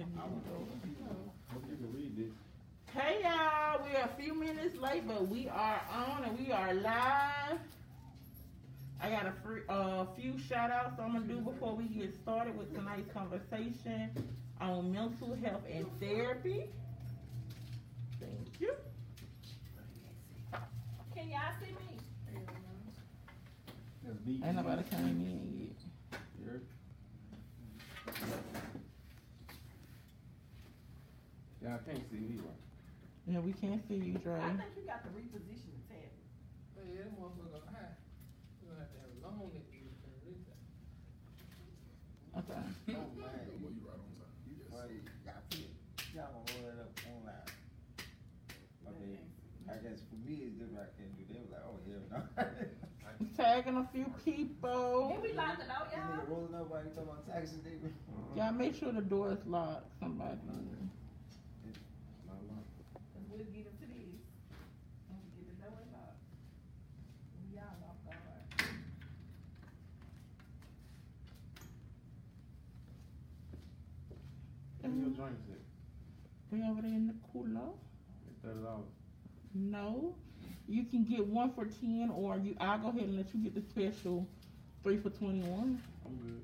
here. to get it over. Hope you can read this. Hey y'all, we are a few minutes late, but we are on and we are live. I got a free, uh, few shout outs I'm gonna do before we get started with tonight's conversation on mental health and therapy. Thank you. Can y'all see me? That's. Ain't nobody came in yet. You heard? Yeah, I can't see me right. Yeah, we can't see you, Dre. I think you got to reposition the tab. But yeah, that motherfucker high. You gonna have to have a long neck to reach that. Okay. Oh, man. Well, you right on time. Yes. Well, y'all feel- y'all gonna roll that up online. Okay, I guess for me, it's different, I can't do, they was like, oh, hell no. Tagging a few people. Did we lock it out, y'all? nigga rolling up while he talking about taxes, they. Y'all make sure the door is locked. Somebody. My mom. Cause we'll get into these. When we get the door locked. We all off guard. What's your drinks at? We over there in the cooler. It's thirty dollars. No, you can get one for ten, or you. I'll go ahead and let you get the special three for twenty-one. I'm good.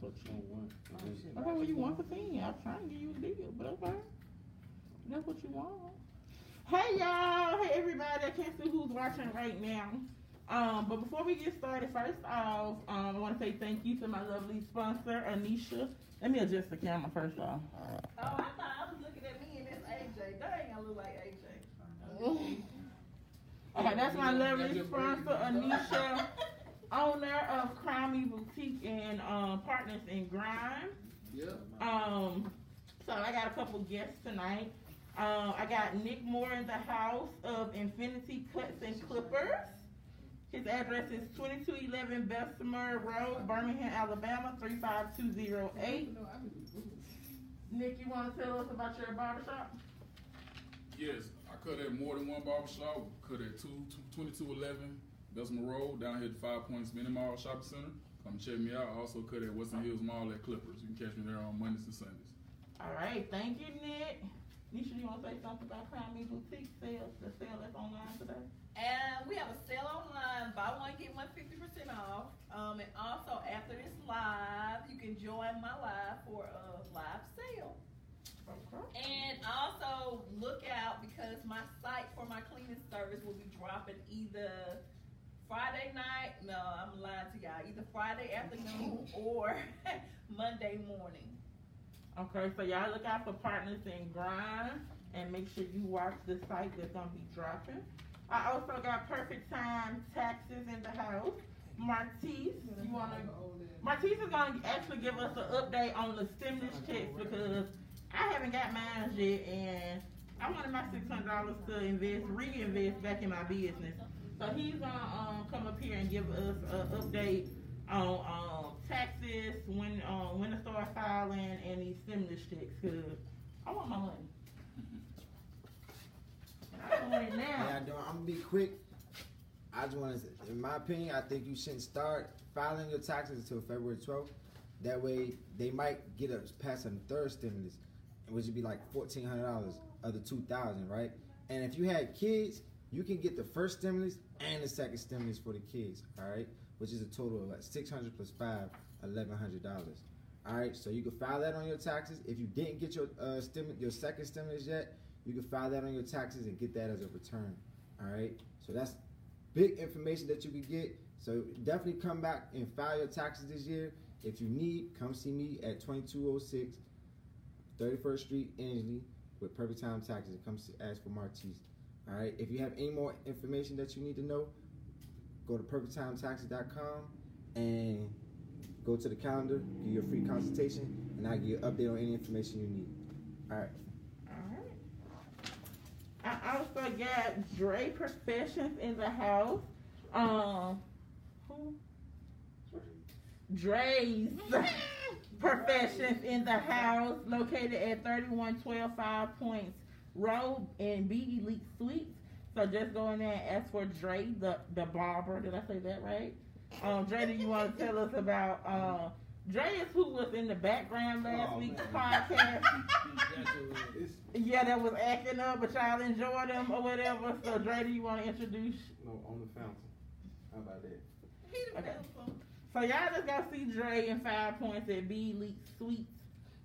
So cheap. one. Oh, shit. Okay, well you want for ten. I'm trying to give you a deal, but okay. That's what you want. Hey y'all, hey everybody. I can't see who's watching right now. Um, but before we get started, first off, um, I want to say thank you to my lovely sponsor, Anisha. Let me adjust the camera first off. Oh, I thought I was looking at me and it's AJ. That ain't gonna look like AJ. Okay, that's my lovely sponsor, Anisha, owner of Crime Boutique and um, Partners in Grime. Yeah. Um, so I got a couple guests tonight. Um, I got Nick Moore in the house of Infinity Cuts and Clippers. His address is 2211 Bessemer Road, Birmingham, Alabama 35208. Nick, you want to tell us about your barbershop? Yes, I cut at more than one barbershop. Cut at two, two, 2211 Bessemer Road, down here at Five Points Mini Mall Shopping Center. Come check me out. I also cut at Western Hills Mall at Clippers. You can catch me there on Mondays and Sundays. All right, thank you, Nick. Nisha, you want to say something about Crime Boutique sales, the sale that's online today? And we have a sale online, buy one, get one fifty percent off. Um, and also after this live, you can join my live for a live sale. Okay. And also look out because my site for my cleaning service will be dropping either Friday night. No, I'm lying to y'all. Either Friday afternoon or Monday morning. Okay, so y'all look out for partners in grind and make sure you watch the site that's gonna be dropping. I also got perfect time taxes in the house. Martise, you wanna? Martise is gonna actually give us an update on the stimulus checks because I haven't got mine yet and I wanted my six hundred dollars to invest, reinvest back in my business. So he's gonna um, come up here and give us an update on um, taxes, when um, when to start filing, and these stimulus checks. Cause I want my money. Want Yeah, now. I I'm gonna be quick. I just wanna, say, in my opinion, I think you shouldn't start filing your taxes until February twelfth. That way, they might get us past a third stimulus, which would be like fourteen hundred dollars of the two thousand, right? And if you had kids, you can get the first stimulus and the second stimulus for the kids, all right? Which is a total of like six hundred plus five, eleven hundred dollars. All right, so you can file that on your taxes. If you didn't get your uh, stim- your second stimulus yet, you can file that on your taxes and get that as a return. All right, so that's big information that you can get. So definitely come back and file your taxes this year. If you need, come see me at 2206 31st Street, Ensley, with Perfect Time Taxes. Come ask for Martise. All right, if you have any more information that you need to know, go to perfecttimetaxes.com and go to the calendar, give you a free consultation, and I'll give you an update on any information you need. All right. I also got Dre Professions in the house. Um, who? Dre's Professions in the house, located at 3112 Five Points Road in B Elite Suites. So just go in there and ask for Dre, the, the barber. Did I say that right? Um, Dre, do you want to tell us about uh, Dre is who was in the background last Oh, week's man. podcast. That's what it is. It's Yeah, that was acting up, but y'all enjoyed them or whatever. So, Dre, do you want to introduce? no on the fountain. How about that? He the Okay. So, y'all just got to see Dre in five points at B Elite Suites.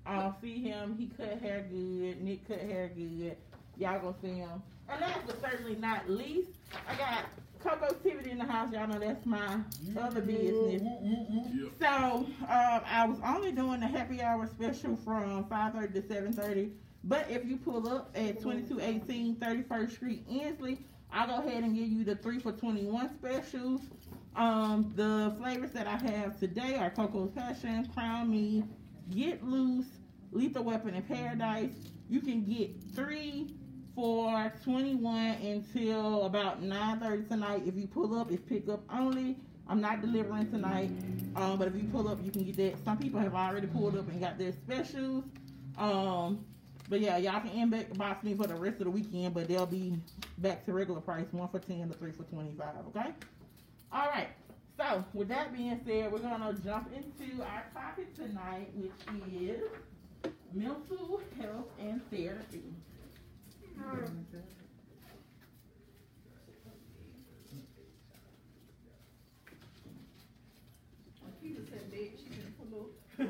Um, see him. He cut hair good. Nick cut hair good. Y'all gonna see him. And last but certainly not least, I got Coco Activity in the house. Y'all know that's my other business. Yeah. So, um, I was only doing the happy hour special from 5.30 to 7.30. But if you pull up at 2218 31st Street, Ensley, I'll go ahead and give you the 3 for 21 specials. Um, the flavors that I have today are Coco's Passion, Crown Me, Get Loose, Lethal Weapon, and Paradise. You can get three for 21 until about 9.30 tonight. If you pull up, it's pickup only. I'm not delivering tonight. Um, but if you pull up, you can get that. Some people have already pulled up and got their specials. Um, but yeah, y'all can inbox me for the rest of the weekend, but they'll be back to regular price, one for 10 to three for 25, okay? All right. So, with that being said, we're gonna jump into our topic tonight, which is mental health and therapy. Keita said that she can pull okay.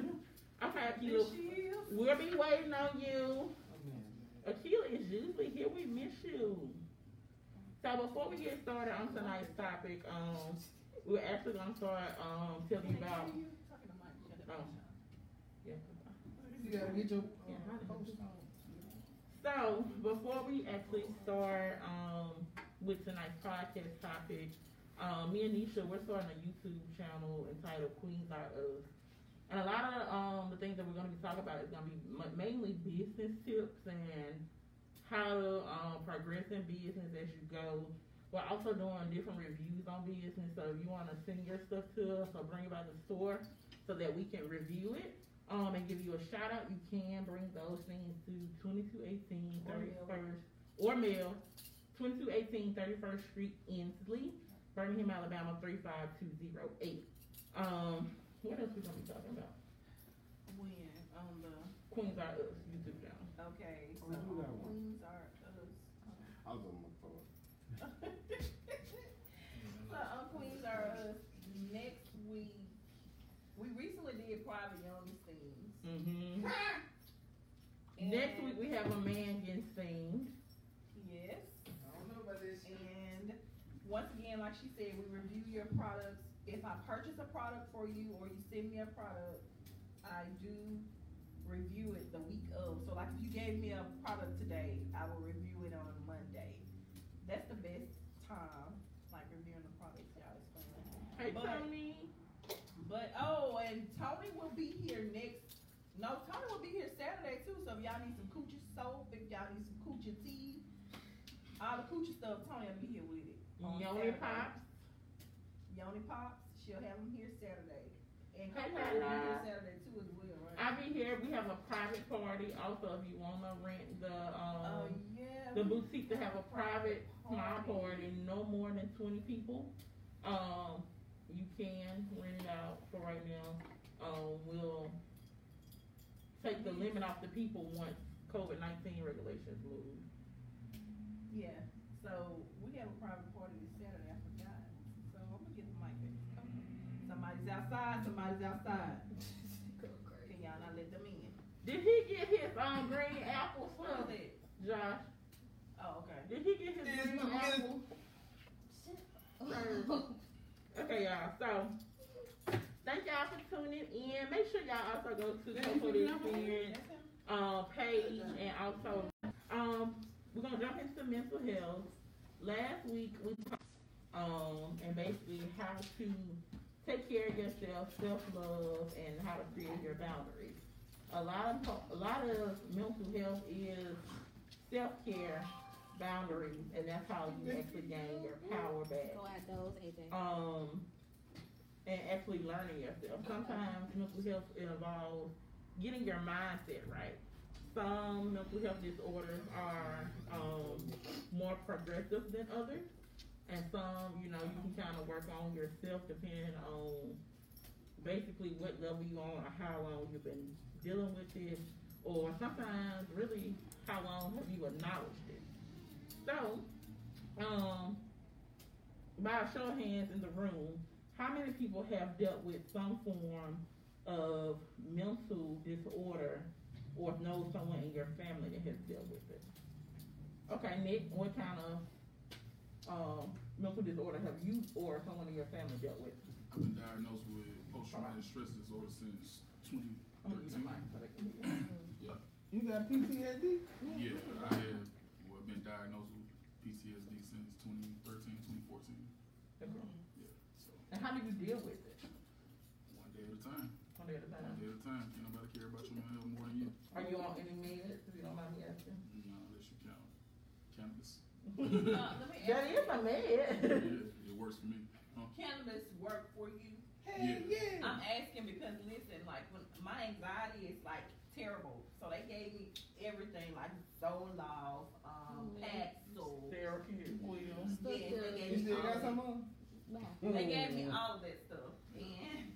Akila, There she is. we'll be waiting on you. Akila is usually here. We miss you. So before we get started on tonight's topic, um, we're actually gonna start um telling you about. Oh, yeah. You gotta get your Yeah, uh, how post did- on. So before we actually start um with tonight's podcast topic, um, me and Nisha we're starting a YouTube channel entitled Queens Are Us. And a lot of um, the things that we're going to be talking about is going to be m- mainly business tips and how to um, progress in business as you go. We're also doing different reviews on business. So if you want to send your stuff to us or bring it by the store so that we can review it um, and give you a shout out, you can bring those things to 2218 Or mail. 31st or mail 2218 31st Street, Ensley, Birmingham, Alabama 35208. Um, what else we gonna be talking about? When on the Queens Are Us YouTube channel. okay, so we do got one. queens are us. I was on my phone. so on Queens are us. Next week, we recently did private young things. Mm-hmm. Next week we have a man getting seen. Yes. I don't know about this. And once again, like she said, we review your products. If I purchase a product for you or you send me a product, I do review it the week of. So like if you gave me a product today, I will review it on Monday. That's the best time, like reviewing the products, y'all explain. Hey But- Tony. But oh, and Tony will be here next. No, Tony will be here Saturday too. So if y'all need some coochie soap, if y'all need some coochie tea, all the coochie stuff, Tony will be here with it. on Yoni Saturday. Pops. Yoni Pops, she'll have them here Saturday. And Hey, Coco will be here Saturday too as well, right? I'll be here. We have a private party. Also, if you wanna rent the um yeah. the boutique to have a private small party, no more than twenty people. Um, you can rent it out for right now. Um, we'll take the limit off the people once COVID nineteen regulations move. Yeah, so we have a private party this Saturday, I forgot. So I'm gonna get the mic back. Somebody's outside, somebody's outside. Can y'all not let them in? Did he get his um green apple What is stuff, it? Josh? Oh, okay. Did he get his It's green the apple? Okay, y'all. So, thank y'all for tuning in. Make sure y'all also go to Coco the Experience uh, page and also um, we're gonna jump into mental health. Last week we talked um, and basically how to take care of yourself, self love, and how to create your boundaries. A lot of a lot of mental health is self care, boundaries, and that's how you actually gain your power back Go at those, AJ. um, and actually learning yourself. Sometimes mental health involves getting your mindset right. Some mental health disorders are um, more progressive than others, and some, you know, you can kind of work on yourself depending on basically what level you're on or how long you've been dealing with it, or sometimes really how long have you acknowledged it. So, um, by a show of hands in the room, how many people have dealt with some form of mental disorder or know someone in your family that has dealt with it? Okay, Nick, what kind of um, mental disorder have you or someone in your family dealt with? I've been diagnosed with post-traumatic stress disorder since I'm gonna use the 2013. mic so they can hear. Yeah, You got PTSD? yeah, I have well, been diagnosed with PTSD since 2013, 2014. Yeah, so And how do you deal with it? one day at a time, One day at a time. one day at a time. Can't nobody care about your mental health more than you. Are you on any meds, if you don't mind me asking? No, unless you count cannabis. Uh, let me That ask is a med. yeah, it works for me. Huh? cannabis work for you? Yeah. I'm asking because listen, like when my anxiety is like terrible, so they gave me everything like Zoloft, um, Paxil. Therapeutic wheels. Yes, they You gave me still got some that. On? They gave me all of that stuff, and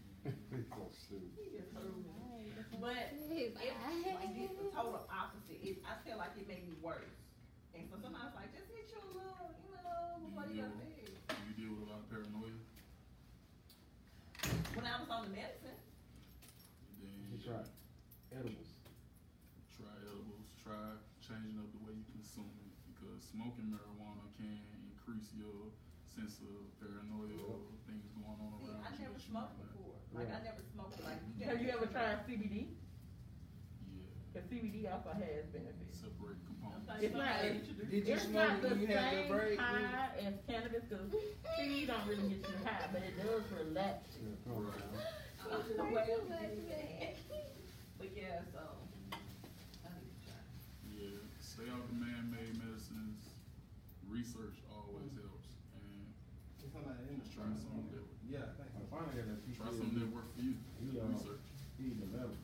so stupid. he just heard me. But it like it's the total opposite. It, I feel like it made me worse. And so sometimes like just hit your little, you know, before you go to bed. You deal with a lot of paranoia. When I was on the medicine, You try edibles. try edibles, try changing up the way you consume it because smoking marijuana can increase your sense of paranoia or things going on see, around I you. never that you smoked might not- before. Like I never smoked it. Like mm-hmm. you Have you ever tried CBD? Yeah, Cause CBD also has benefits. separate components. It's not, Did you it's smoke not the when you had your same break? high as cannabis, cause CBD don't really get you high, but it does relax you. Yeah, come. But yeah, so I need to try. Yeah, stay off the man-made medicines. Research always helps, and It's somebody in just try something that Yeah, thank you. Finally got that try something that work for you. Yeah. Research. Eating the metal.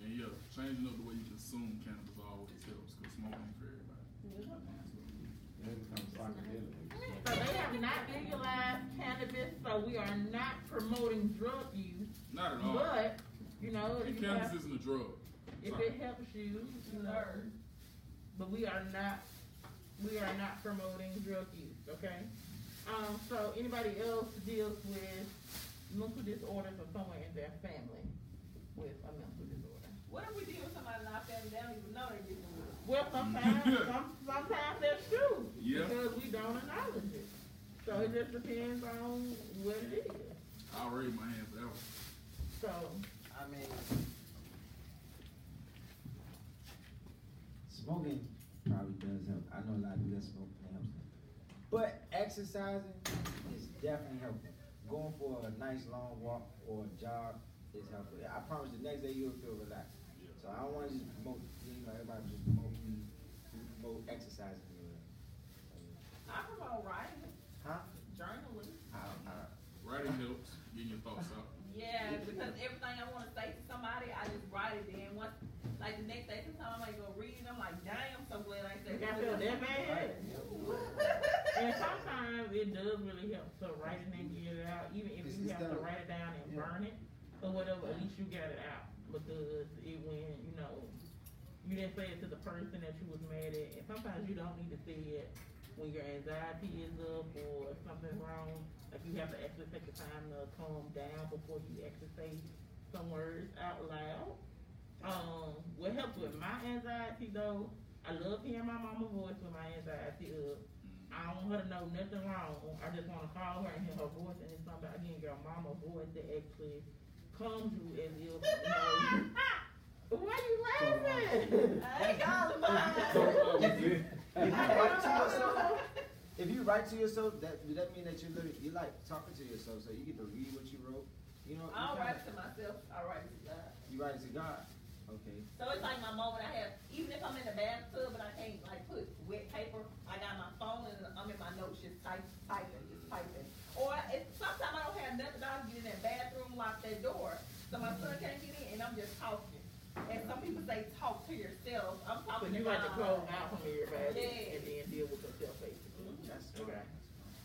And yeah, changing up the way you consume cannabis always helps because smoking ain't for everybody. Then it becomes psychedelic. So they have not legalized cannabis, so we are not promoting drug use, Not at all. but, you know, And you cannabis have, isn't a drug. if Sorry. it helps you, you know, but we are not, we are not promoting drug use, okay? Um, so anybody else deals with mental disorders or someone in their family with a mental disorder? What if we deal with somebody in our family, they don't even know they dealing with it? Well, sometimes, some, sometimes that's true. Yeah. Because we don't acknowledge it. So it just depends on what it is. I'll raise my hand for that one. So, I mean, smoking probably does help. I know a lot of people that smoke and it helps them. But exercising is definitely helpful. Going for a nice long walk or a jog is helpful. I promise the next day you'll feel relaxed. So I don't want to just promote, you know, everybody just promote me, promote exercising. You. I promote writing, Huh? journaling. I, I, Writing helps, getting your thoughts out. Yeah, because everything I wanna say to somebody, I just write it then once, like the next day, sometimes I might go read it, I'm like, damn, I'm so glad I said. you got feel that bad. And sometimes it does really help to write it and get it out, even if you have to write it down and burn it or whatever, at least you got it out. Because it when, you know, you didn't say it to the person that you was mad at. And sometimes you don't need to say it when your anxiety is up or if something's wrong. Like you have to actually take the time to calm down before you actually say some words out loud. Um, what helps with my anxiety though, I love hearing my mama's voice when my anxiety up. I don't want her to know nothing wrong. I just want to call her and hear her voice, and it's something about getting your mama's voice that actually calms you as if, you know. Why you laughing? I ain't calling Oh, mine. if you write to yourself, if you write to yourself, that does that mean that you're literally you like talking to yourself, so you get to read what you wrote. You know, I don't write it to myself, I write to God. you write it to God. Okay. So it's like my moment I have, even if I'm in the bathtub and I can't like put wet paper, I got my phone and I'm in my notes just type, typing, just typing. Or if, sometimes I don't have nothing, I'll get in that bathroom, lock that door, so my son can't get in and I'm just talking. And some people say talk to yourself, I'm So talking you to like to God. close out from everybody Yeah. and then deal with yourself basically. Mhm. That's Okay. okay.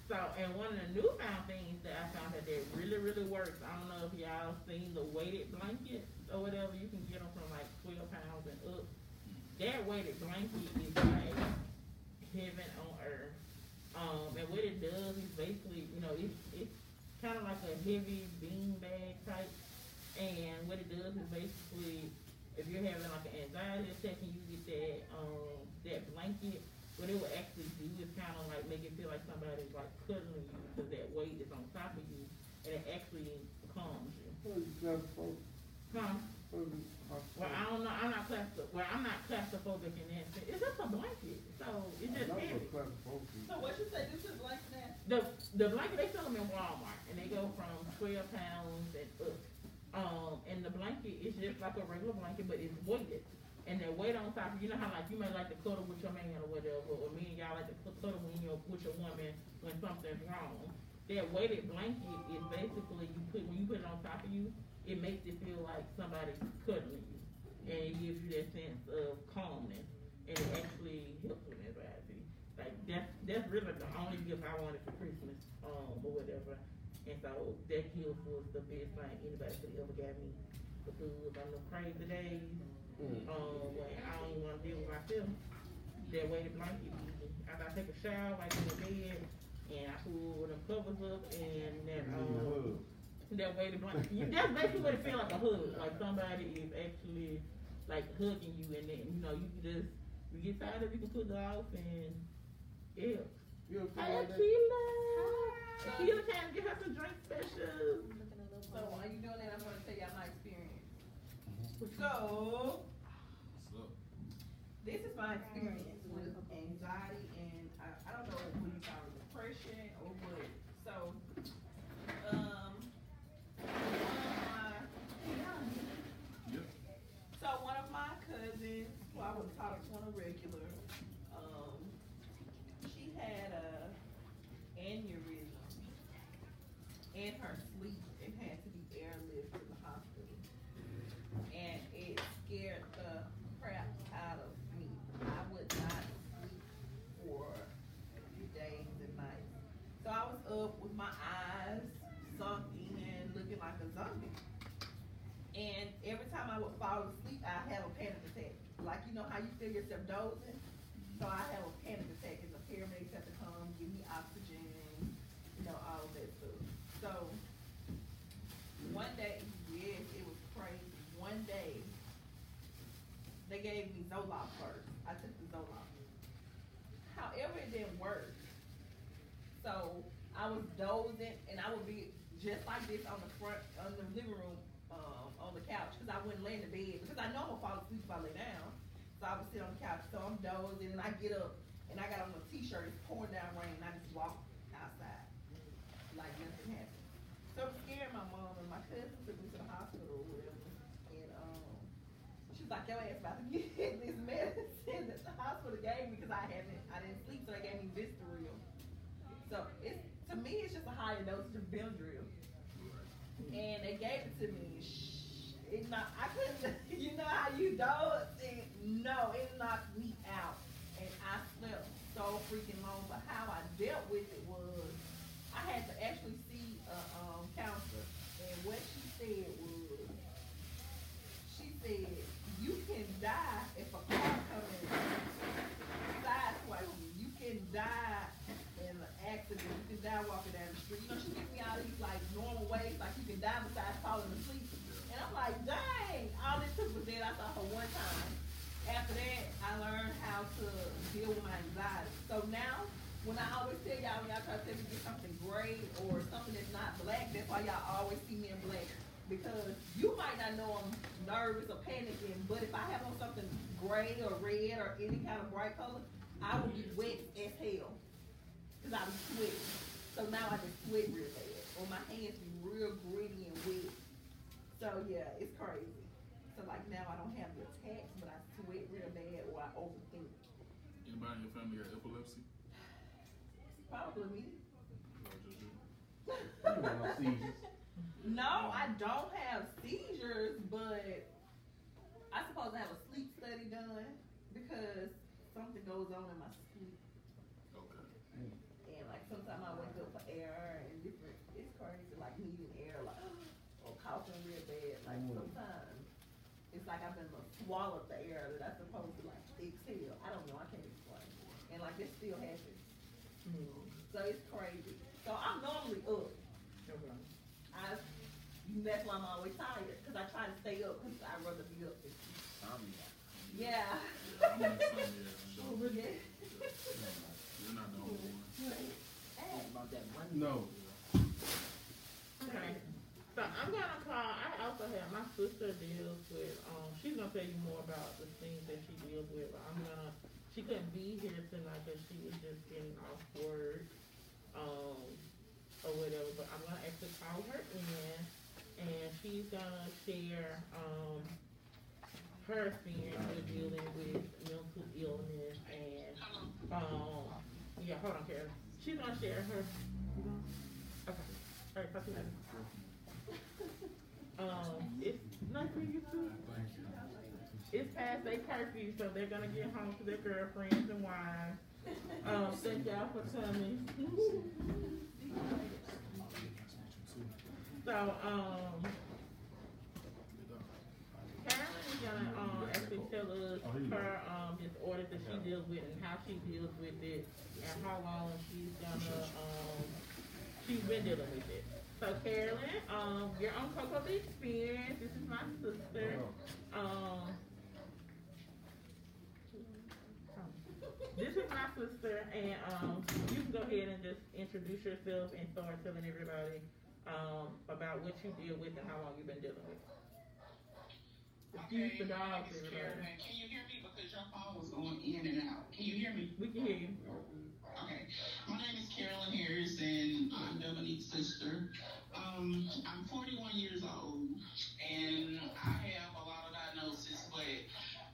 So So, and one of the newfound things that I found that that really, really works, I don't know if y'all seen the weighted blankets or whatever, you can get them from like twelve pounds and up. That weighted blanket is like heaven on earth. Um, and what it does is basically, you know, it's, it's kind of like a heavy bean bag type. And what it does is basically, if you're having like an anxiety attack and you get that, um, that blanket, what it will actually do is kind of like make it feel like somebody's like cuddling you because that weight is on top of you and it actually calms you. Huh? Well, I don't know, I'm not claustro, well, I'm not claustrophobic in that sense. It's just a blanket, so it's just heavy. So what you say, this is like that? The, the blanket, they sell them in Walmart, and they go from twelve pounds and up. Um, and the blanket is just like a regular blanket, but it's weighted. And the weight on top, you know how like you may like to cuddle with your man or whatever, or me and y'all like to cu- cuddle when you're with your woman when something's wrong. That weighted blanket is basically you put, when you put it on top of you, it makes it feel like somebody's cuddling you. And it gives you that sense of calmness, and it actually helps with anxiety. Like that's that's really the only gift I wanted for Christmas, um, or whatever. And so that gift was the best thing anybody could ever give me. Because on the crazy days, um, when I don't wanna deal with myself, that weighted blanket, after I take a shower, I get in bed, and I pull them covers up, and that, um, that weighted blanket, you, that's basically what it feel like a hug, like somebody is actually, like hugging you, and then, you know, you can just, you get tired of it, you can put it off, and, yeah. Hi, Akila! Akila trying to get her some drink specials. So while you doing that, I'm gonna tell y'all my experience. Mm-hmm. So, What's up? this is my experience with anxiety and I, I don't know what you call it, depression or what. So, um, one of my, Yep. so one of my cousins, who I would talk to on a regular, um, she had a aneurysm in her sleep and had to be airlifted to the hospital. And it scared the crap out of me. I would not sleep for days and nights. So I was up with my eyes sunk in, looking like a zombie. And every time I would fall asleep, I have a panic attack. Like you know how you feel yourself dozing? So I have a panic attack and the paramedics have to come, give me oxygen, and, you know, all of that stuff. So one day, yes, it was crazy. One day, they gave me Zoloft first. I took the Zoloft. However, it didn't work. So I was dozing, and I would be just like this on the front, on the living room, on the couch, because I wouldn't lay in the bed because I know I'm gonna fall asleep if I lay down. So I would sit on the couch. So I'm dozing, and I get up, and I got on a t-shirt. It's pouring down rain, and I just walk outside like nothing happened. So it scared my mom, and my cousin took me to the hospital or whatever. And um, she was like, "Your ass about to get this medicine that the hospital gave me because I haven't, I didn't sleep, so they gave me Vistaril." So it's to me, it's just a higher dosage of Benadryl, and they gave it to me. It not, I couldn't, you know how you doze? And no, it knocked me out, and I slept so freaking long. But how I dealt with it was, I had to actually see a um, counselor, and what she said was, she said, "You can die if a car comes in sideswipe you. You can die in an accident. You can die walking down the street. You know, she gives me all these like normal ways, like you can die besides falling asleep. And I'm like, dang! All it took was that I saw her one time. After that, I learned how to deal with my anxiety. So now, when I always tell y'all, when y'all try to tell me to get something gray or something that's not black, that's why y'all always see me in black. Because you might not know I'm nervous or panicking, but if I have on something gray or red or any kind of bright color, I will be wet as hell. Cause I be sweating. So now I just sweat real bad. Or my hands be real gritty and wet. So yeah, it's crazy. So like now I don't have the attacks, but I sweat real bad or I overthink. Anybody in your family got epilepsy? Probably me. Or just you? No, I don't have seizures, but I suppose I have a sleep study done because something goes on in my sleep. Okay. And like sometimes I wake up for air and different, it's crazy, like needing air, like, or coughing real bad, like Mm. sometimes. It's like I've been swallowed the air that I'm supposed to like exhale, I don't know, I can't explain, and like it still happens, so it's crazy. So I'm normally up, Okay. I, that's why I'm always tired, cause I try to stay up, cause I'd rather be up. than- Insomnia. Yeah. I'm in some, yeah, for sure. You're not the only one. Think about that money. No. Okay. So I'm gonna call, I also have, my sister deals with, um, she's gonna tell you more about the things that she deals with, but I'm gonna, she couldn't be here tonight because she was just getting off work, um, or whatever, but I'm gonna actually call her in, and she's gonna share, um, her experience with dealing with mental illness and, um, yeah, hold on, Karen. She's gonna share her. Okay, alright, talk to you later. Um, it's nice to you too. It's past their curfew, so they're gonna get home to their girlfriends and wives. Um, thank y'all for coming. So, um, Carolyn is gonna, um, actually tell us her, um, disorder that she deals with and how she deals with it and how long she's gonna, um, she's been dealing with it. So Carolyn, um, you're on Coco's Experience, this is my sister, um. This is my sister, and, um, you can go ahead and just introduce yourself and start telling everybody, um, about what you deal with and how long you've been dealing with. Excuse the dogs, It's everybody. Carolyn. Can you hear me? Because your phone was going in and out. Can you hear me? We can hear you. Okay. My name is Carolyn Harris, and I'm Dominique's sister. Um, I'm 41 years old, and I have a lot of diagnoses, but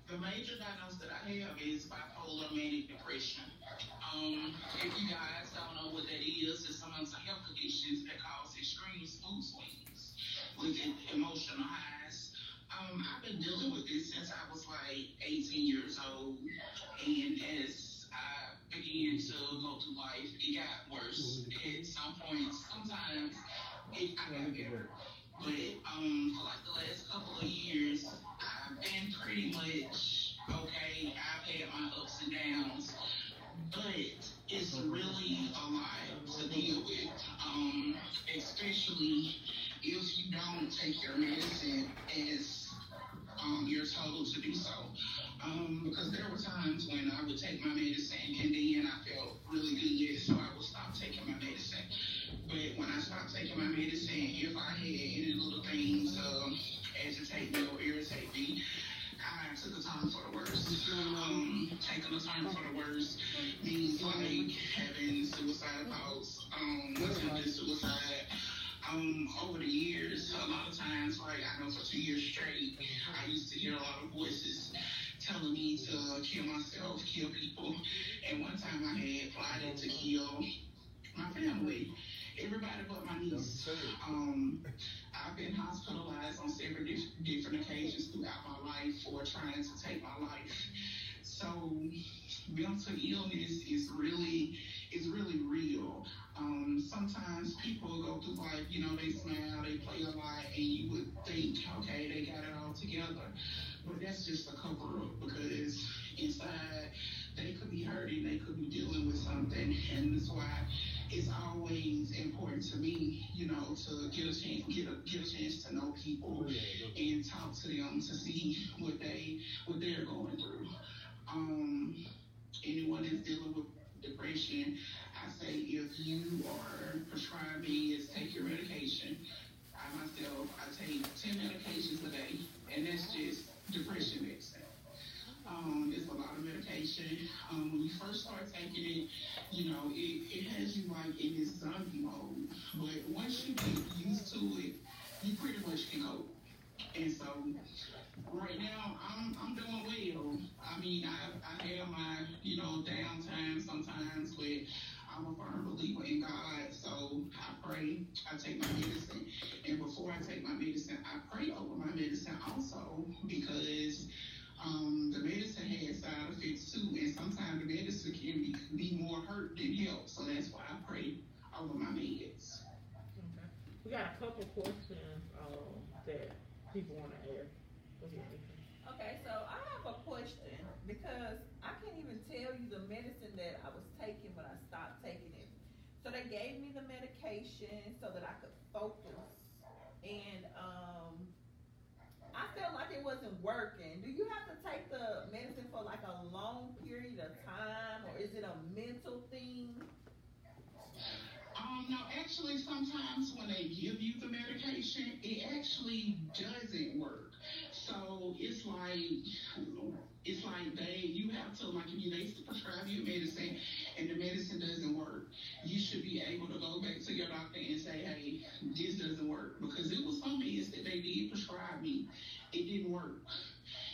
the major diagnosis that I have is bipolar manic depression. Um, if you guys don't know what that is, it's some mental health conditions that cause extreme mood swings with emotional highs. Um, I've been dealing with this since I was like 18 years old, and as I began to go through life, it got worse. At some point, sometimes it, I got better, but um, for like the last couple of years, I've been pretty much okay. I've had my ups and downs, but it's really a lot to deal with, um, especially if you don't take your medicine as um, you're told to do so. Um, because there were times when I would take my medicine and then I felt really good, so I would stop taking my medicine. But when I stopped taking my medicine, if I had any little things um, agitate me or irritate me, I took a turn for the worst. Um, taking a turn for the worst means like having suicidal thoughts, um, attempted suicide. Um, over the years, a lot of times, like I know for two years straight, I used to hear a lot of voices telling me to kill myself, kill people. And one time I had plotted to kill my family, everybody but my niece. Um, I've been hospitalized on several dif- different occasions throughout my life for trying to take my life. So mental illness is really is really real. You know, they smile, they play a lot, and you would think, okay, they got it all together. But that's just a cover up because inside they could be hurting, they could be dealing with something, and that's why it's always important to me, you know, to get a chance, get a get a chance to know people and talk to them to see what they what they're going through. Um, anyone that's dealing with depression, I say if you are prescribing is take your medication. I myself, I take ten medications a day, and that's just depression medicine. Um, it's a lot of medication. Um, when you first start taking it, you know, it, it has you like in this zombie mode. But once you get used to it, you pretty much can go. And so right now I'm I'm doing well. I mean I I have my, you know, downtime sometimes but I'm a firm believer in God, so I pray, I take my medicine, and before I take my medicine, I pray over my medicine also because um, the medicine has side effects too, and sometimes the medicine can be, be more hurt than help. So that's why I pray over my meds. Okay. We got a couple questions, um, that people wanna ask. Go ahead, Lisa. Okay, so I have a question because I can't even tell you the medicine that I was taking when I stopped taking it. So they gave me the medication so that I could focus, and um, I felt like it wasn't working. Do you have to take the medicine for like a long period of time, or is it a mental thing? Um, no, actually, sometimes when they give you the medication, it actually doesn't work. So it's like, it's like they, you have to, like, if you, they prescribe you medicine and the medicine doesn't work, you should be able to go back to your doctor and say, hey, this doesn't work. Because it was some meds that they did prescribe me, it didn't work.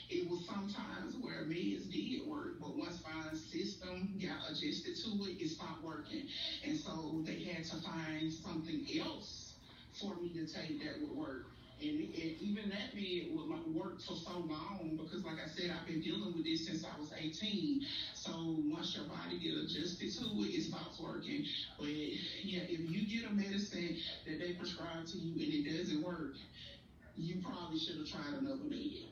It was sometimes where meds did work, but once my system got adjusted to it, it stopped working. And so they had to find something else for me to take that would work. And, and even that med would like work for so long because, like I said, I've been dealing with this since I was 18. So once your body get adjusted to it, it stops working. But yeah, if you get a medicine that they prescribe to you and it doesn't work, you probably should have tried another med.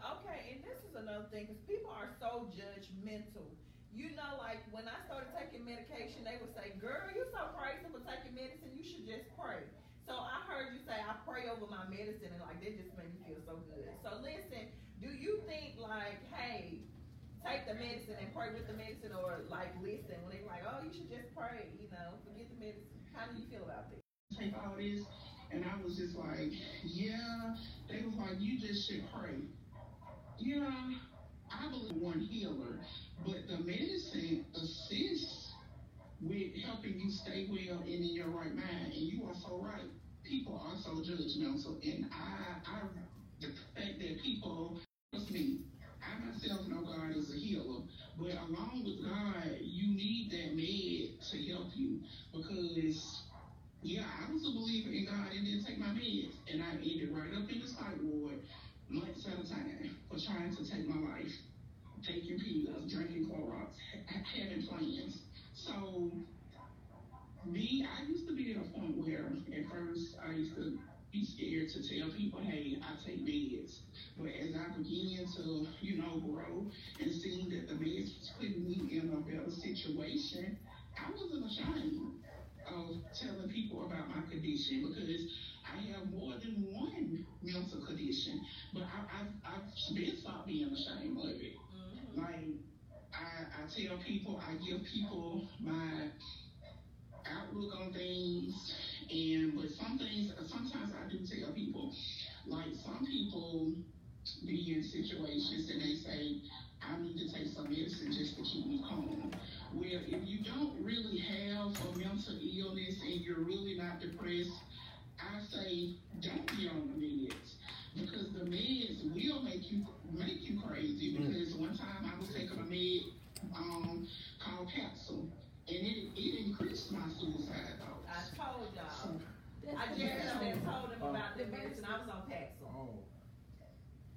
Okay, and this is another thing, because people are so judgmental. You know, like when I started taking medication, they would say, Girl, you're so crazy for taking medicine, you should just pray. So I heard you say, I pray over my medicine, and like that just made me feel so good. So listen, do you think, like, hey, take the medicine and pray with the medicine, or like, listen, when they're like, Oh, you should just pray, you know, forget the medicine? How do you feel about that? take all this, and I was just like, yeah. They was like, you just should pray. Yeah, I believe one healer, but the medicine assists with helping you stay well and in your right mind. And you are so right. People are so judgmental, and I, I, the fact that people trust me. I myself know God is a healer, but along with God, you need that med to help you because yeah, I was a believer in God and didn't take my meds. And I ended right up in the psych ward months at a time for trying to take my life. Taking pills, drinking Clorox, ha- having plans. So, me, I used to be at a point where at first I used to be scared to tell people, hey, I take meds. But as I began to, you know, grow and seeing that the meds was putting me in a better situation, I wasn't ashamed of telling people about my condition because I have more than one mental condition, but I, I've, I've been stopped being ashamed of it. Mm-hmm. Like, I, I tell people, I give people my outlook on things, and but some things, sometimes I do tell people, like some people be in situations and they say, I need to take some medicine just to keep me calm. Well, if you don't really have a mental illness and you're really not depressed, I say don't be on the meds because the meds will make you make you crazy. Because one time I was taking a med um, called Paxil, and it it increased my suicide thoughts. I told y'all. I just told them about the medicine. I was on Paxil. Oh,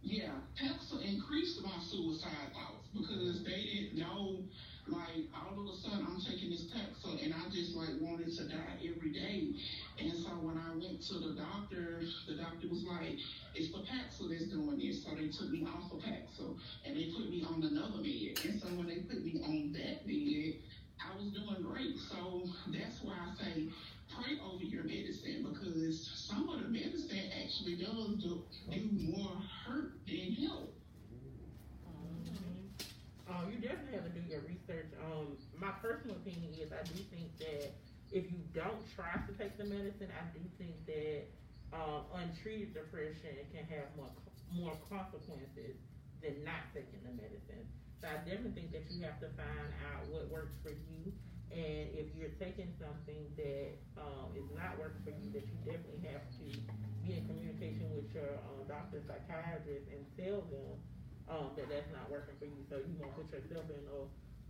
Yeah, Paxil increased my suicide thoughts because they didn't know. Like all of a sudden, I'm taking this Paxil and I just like wanted to die every day. And so when I went to the doctor, the doctor was like, "It's the Paxil that's doing this." So they took me off of Paxil and they put me on another med. And so when they put me on that med, I was doing great. So that's why I say pray over your medicine because some of the medicine actually does do, do more hurt than help. Um, you definitely have to do your research. Um, my personal opinion is I do think that if you don't try to take the medicine, I do think that uh, untreated depression can have more more consequences than not taking the medicine. So I definitely think that you have to find out what works for you, and if you're taking something that um, is not working for you, that you definitely have to be in communication with your um, doctor, psychiatrist, and tell them um, that that's not working so you won't put yourself in a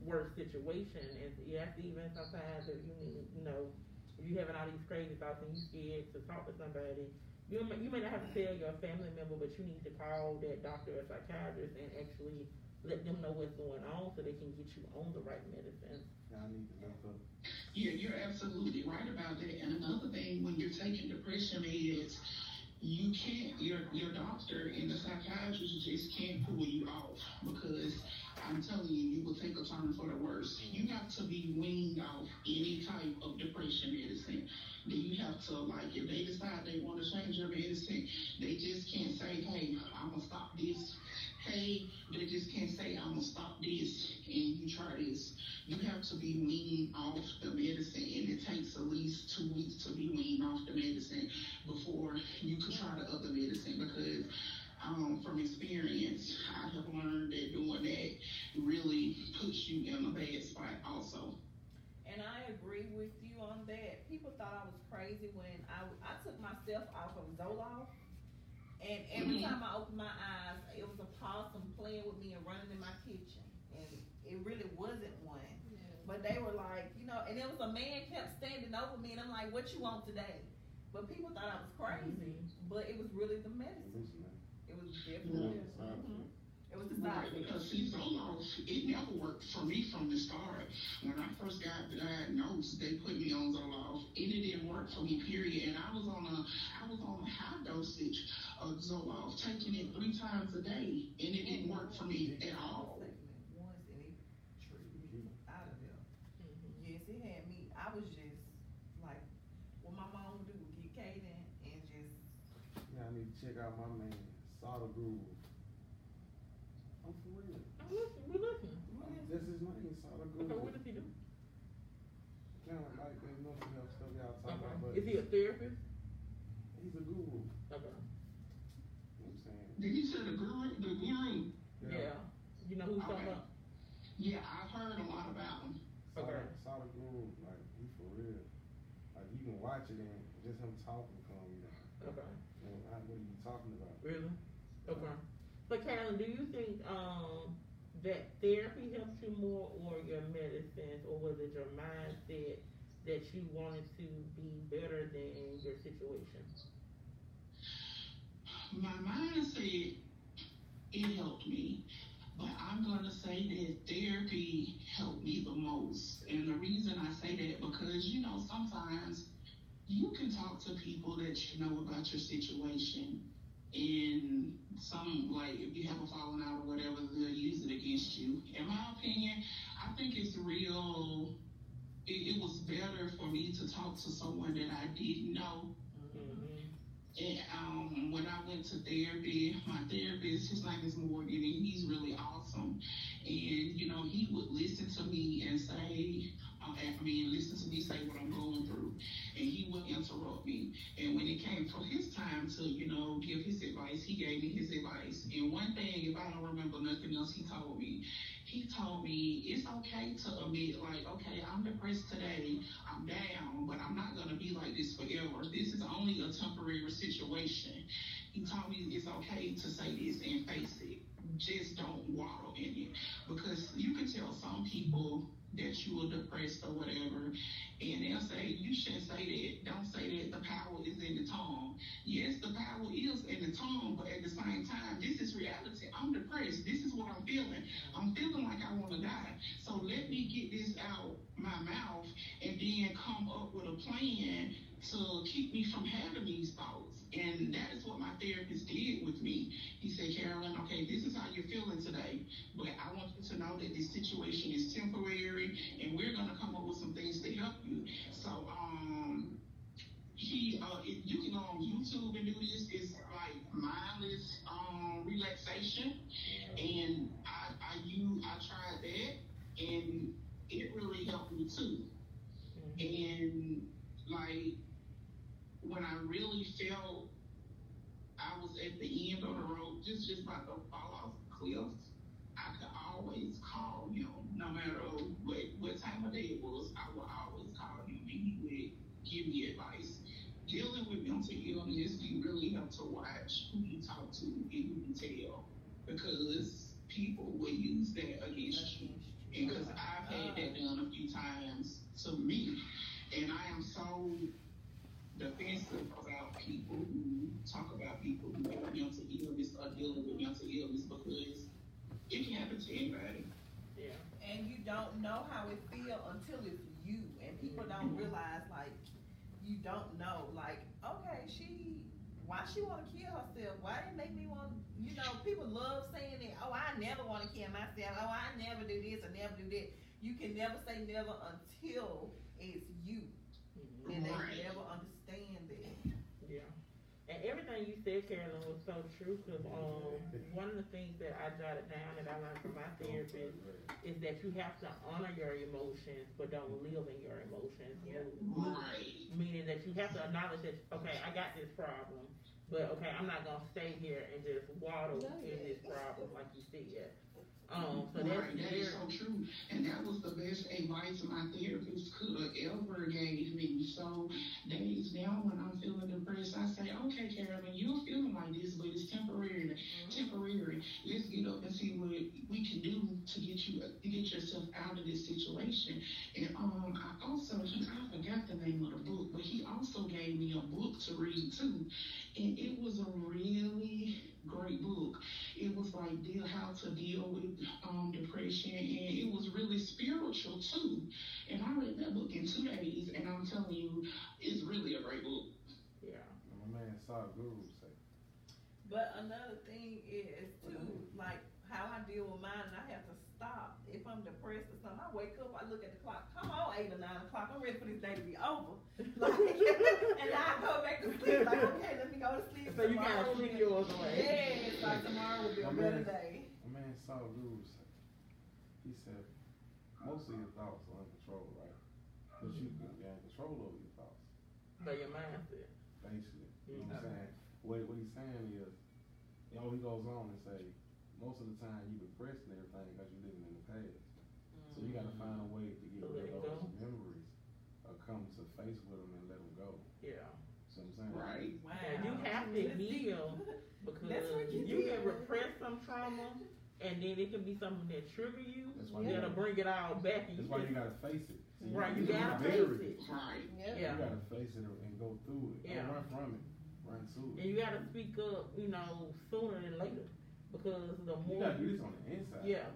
worse situation. And you have to even sometimes if you need, you know, if you having all these crazy thoughts and you scared to talk to somebody, you may, you may not have to tell your family member, but you need to call that doctor or psychiatrist and actually let them know what's going on so they can get you on the right medicine. Y'all need to look up. Yeah, you're absolutely right about that. And another thing, when you're taking depression meds, you can't, your, your doctor and the psychiatrist just can't pull you off because I'm telling you, you will take a turn for the worse. You have to be weaned off any type of depression medicine. Then you have to, like, if they decide they want to change your medicine, they just can't say, hey, I'm going to stop this. Hey, they just can't say, I'm going to stop this and you try this. You have to be weaned off the medicine, and it takes at least two weeks to be weaned off the medicine before you could try the other medicine because um, from experience, I have learned that doing that really puts you in a bad spot also. And I agree with you on that. People thought I was crazy when I, I took myself off of Zoloft. And every Mhm. time I opened my eyes, it was a possum playing with me and running in my kitchen. And it really wasn't one. But they were like, you know, and it was a man kept standing over me, and I'm like, "What you want today?" But people thought I was crazy, but it was really the medicine. It was definitely. Yeah, side Mhm. It was the Right, because see, Zoloft, it never worked for me from the start. When I first got uh, diagnosed, they put me on Zoloft, and it didn't work for me, period. And I was on a, I was on a high dosage of Zoloft, taking it three times a day, and it didn't work for me at all. I was once and it out of there. Mm-hmm. Yes, it had me. I was just like, what my mom would do, get Kaden and just Y'all need to check out my man, Sadhguru. I'm for real. I'm listening, we listening. This is my name, Sada Okay, what Groove. does he do? Kind of like that mental health stuff y'all talking about, but Okay. Is he a therapist? he's a guru. You Okay. know what I'm saying? Did you say the guru? The guru? Yeah. You know who he's talking about? Yeah, I've heard a lot about him. Sada, Okay. the Groove, like, he for real. Like, you can watch it and just him talking calm you down. Okay. You know, I- what are you talking about? Really? Okay. But Carolyn, do you think um that therapy helps you more or your medicines or was it your mindset that you wanted to be better than your situation? My mindset, it helped me. But I'm gonna say that therapy helped me the most. And the reason I say that because you know sometimes you can talk to people that you know about your situation and some like if you have a falling out or whatever, they'll use it against you. In my opinion, I think it's real it, it was better for me to talk to someone that I didn't know. And um, when I went to therapy, my therapist, his name is Morgan, and he's really awesome. And you know, he would listen to me and say, uh, I mean, listen to me say what I'm going through, and he would interrupt me. And when it came for his time to, you know, give his advice, he gave me his advice. And one thing, if I don't remember nothing else, he told me, he told me it's okay to admit, like, okay, I'm depressed today, I'm down, but I'm not gonna be like this forever. This is only a temporary situation. He told me it's okay to say this and face it. Just don't wallow in it. Because you can tell some people that you are depressed or whatever, and they'll say, You shouldn't say that. Don't say that the power is in the tongue. Yes, the power is in the tongue, but at the same time, this is reality. I'm depressed. This is what I'm feeling. I'm feeling like I want to die. So let me get this out my mouth and then come up with a plan to keep me from having these thoughts. And that is what my therapist did with me. He said, Carolyn, okay, this is how you're feeling today, but I want you to know that this situation is temporary and we're going to come up with some things to help you. So, um, he, uh, if you can go on YouTube and do this. It's like mindless, um, relaxation. And I, I, you, I tried that and it really helped me too. And like when I really felt I was at the end of the road, just just about to fall off the cliff, I could always call him, no matter what what time of day it was. I would always call him, and he would give me advice. Dealing with mental illness, you really have to watch who you talk to and who you tell, because people will use that against you. And because I've had that done a few times to me, and I am so defensive about people who talk about people who have mental illness or dealing with mental illness because it can happen to anybody. Yeah. and you don't know how it feel until it's you, and people don't realize like you don't know. Like, okay, she, why she want to kill herself? Why it make me want? You know, people love saying that. Oh, I never want to kill myself. Oh, I never do this or never do that. You can never say never until it's you, and they Right. never understand that. Yeah. And everything you said, Carolyn, was so true. Cause um, one of the things that I jotted down that I learned from my therapist is that you have to honor your emotions, but don't live in your emotions. Yeah. Right. Meaning that you have to acknowledge that okay, I got this problem, but okay, I'm not gonna stay here and just waddle in this problem like you said. Um, so Right, that is so true. And that was the best advice my therapist could ever gave me. So days now when I'm feeling depressed, I say, okay, Carolyn, you're feeling like this, but it's temporary. Temporary. Let's get up and see what we can do to get you to get yourself out of this situation. And um, I also he I forgot the name of the book, but he also gave me a book to read too, and it was a really great book. It was like deal how to deal with um, depression, and it was really spiritual too. And I read that book in two days, and I'm telling you, it's really a great book. yeah. My man Sadhguru say, But another thing is too, like how I deal with mine, and I have to stop. If I'm depressed or something, I wake up, I look at the clock. Come on, eight or nine o'clock. I'm ready for this day to be over. Like, and I go back to sleep. Like, okay, let me go to sleep. So you tomorrow gotta will sleep be- yours away. Yes, like tomorrow will be a better man- day. my man Sadhguru say, he said, most of your thoughts are uncontrolled, right? But you can gain mm-hmm. control over your thoughts, But your mindset. basically. You know what I'm saying? What, what he's saying is, you know, he goes on and say, most of the time you depressed and everything because you're living in the past. So you gotta find a way to get To rid let of it those go. memories or come to face with them and let them go. Yeah. See what I'm saying? Right. Wow. And you have to That's deep. heal because what you you do. can repress some trauma and then it can be something that trigger you. That's why You you gotta gotta, bring it all back. And that's you why just, you gotta face it. See, right, you can gotta bury face it. Right. Yeah. You gotta face it and go through it. Yeah. Don't run from it. Run to it. And it. you gotta speak up, you know, sooner than later. Because the more You more gotta do this on the inside. Yeah.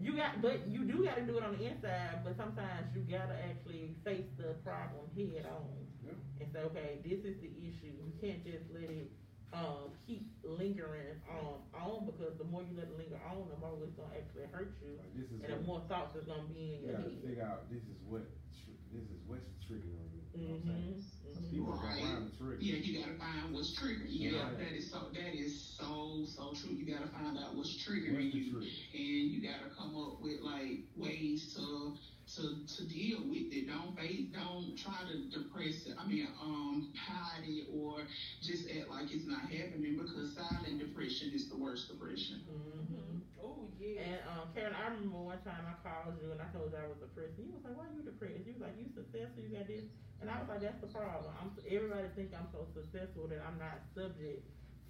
You got, but you do got to do it on the inside. But sometimes you gotta actually face the problem head on Yeah. and say, okay, this is the issue. You can't just let it um, keep lingering um, on because the more you let it linger on, the more it's gonna actually hurt you, Like and the more thoughts is gonna be in you your gotta head. figure out this is what tr- this is what's triggering you. You know what I'm saying? Mm-hmm. 'Cause people Right. around the trigger. Yeah, you gotta find what's triggering you. Yeah. That is so. That is so so true. You gotta find out what's What's triggering the you, trigger? and you gotta come up with like ways to to to deal with it. Don't face. Don't try to depress it. I mean, um, hide it or just act like it's not happening because silent depression is the worst depression. Mm-hmm. Oh yeah. And um, Karen, I remember one time I called you and I told you I was depressed. And you was like, "Why are you depressed?" You was like, "You successful? You got this?" And I was like, "That's the problem. I'm everybody think I'm so successful that I'm not subject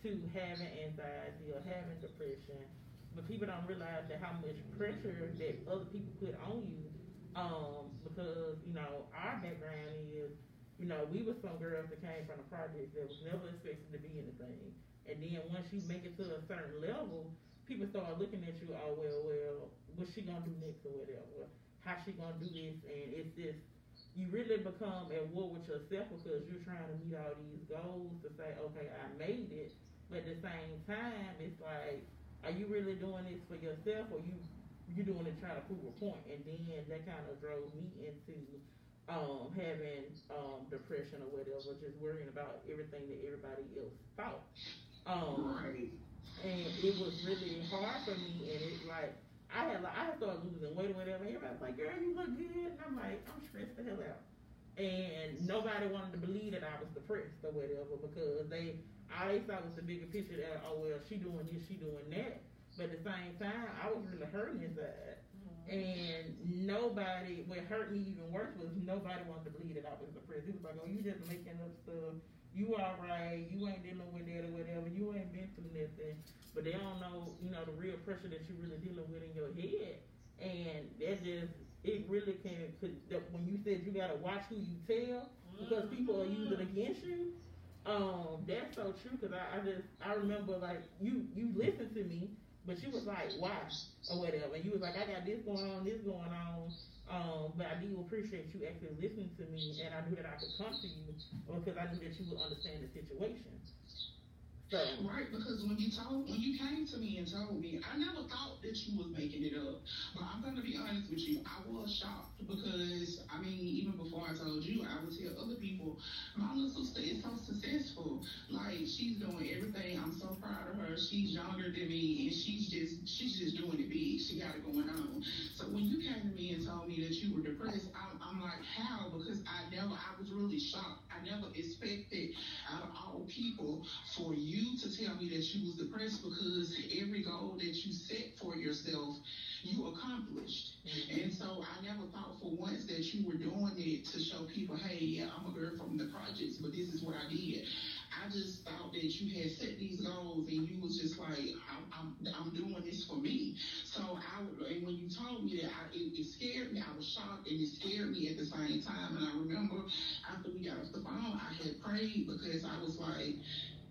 to having anxiety or having depression." But people don't realize that how much pressure that other people put on you. Um, because you know our background is, you know, we were some girls that came from the project that was never expected to be anything. And then once you make it to a certain level, people start looking at you, oh well, well, what's she gonna do next or whatever? How she gonna do this? And it's this, you really become at war with yourself because you're trying to meet all these goals to say, okay, I made it. But at the same time, it's like, are you really doing this for yourself or you you doing it trying to prove a point? And then that kind of drove me into um, having um, depression or whatever, just worrying about everything that everybody else thought. Um, Right. and it was really hard for me. And it's like I had like I had started losing weight or whatever. Everybody's like, "Girl, you look good," and I'm like, I'm stressed the hell out. And nobody wanted to believe that I was depressed or whatever because they all they saw was the bigger picture that oh well she doing this, she doing that. But at the same time, I was really hurting inside. Mm-hmm. And nobody, what hurt me even worse was nobody wanted to believe that I was depressed. It was like, oh, you just making up stuff. You alright. You ain't dealing with that or whatever. You ain't been through nothing. But they don't know, you know, the real pressure that you're really dealing with in your head. And that just, it really can, when you said you gotta watch who you tell, because people are using against you. Um, that's so true. Cause I, I just, I remember like you, you listened to me, But you was like, why? Or whatever. And you was like, I got this going on, this going on. Um, but I do appreciate you actually listening to me, and I knew that I could come to you because I knew that you would understand the situation. So, Right, because when you told, when you came to me and told me, I never thought that you was making it up. But I'm gonna be honest with you, I was shocked because I mean, even before I told you, I would tell other people, my little sister is so successful. Like she's doing everything. I'm so proud of her. She's younger than me, and she's just she's just doing it big. She got it going on. So when you came to me and told me that you were depressed, I'm, I'm like, how? Because I never, I was really shocked. I never expected out of all people for you to tell me that you was depressed because every goal that you set for yourself, you accomplished. Mm-hmm. And so I never thought for once that you were doing it to show people, hey, yeah, I'm a girl from the projects, but this is what I did. I just thought that you had set these goals and you was just like, I'm, I'm, I'm doing this for me. So I and when you told me that, I, it, it scared me. I was shocked and it scared me at the same time. And I remember after we got off the phone, I had prayed because I was like,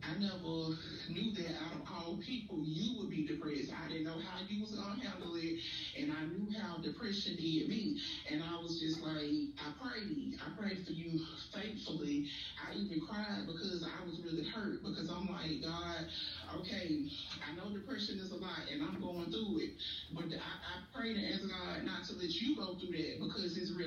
I never knew that out of all people you would be depressed. I didn't know how you was gonna handle it, and I knew how depression did me. And I was just like, I prayed, I prayed for you faithfully. I even cried because I was really hurt because I'm like, God, okay, I know depression is a lot, and I'm going through it, but I, I prayed and asked God not to let you go through that because it's. So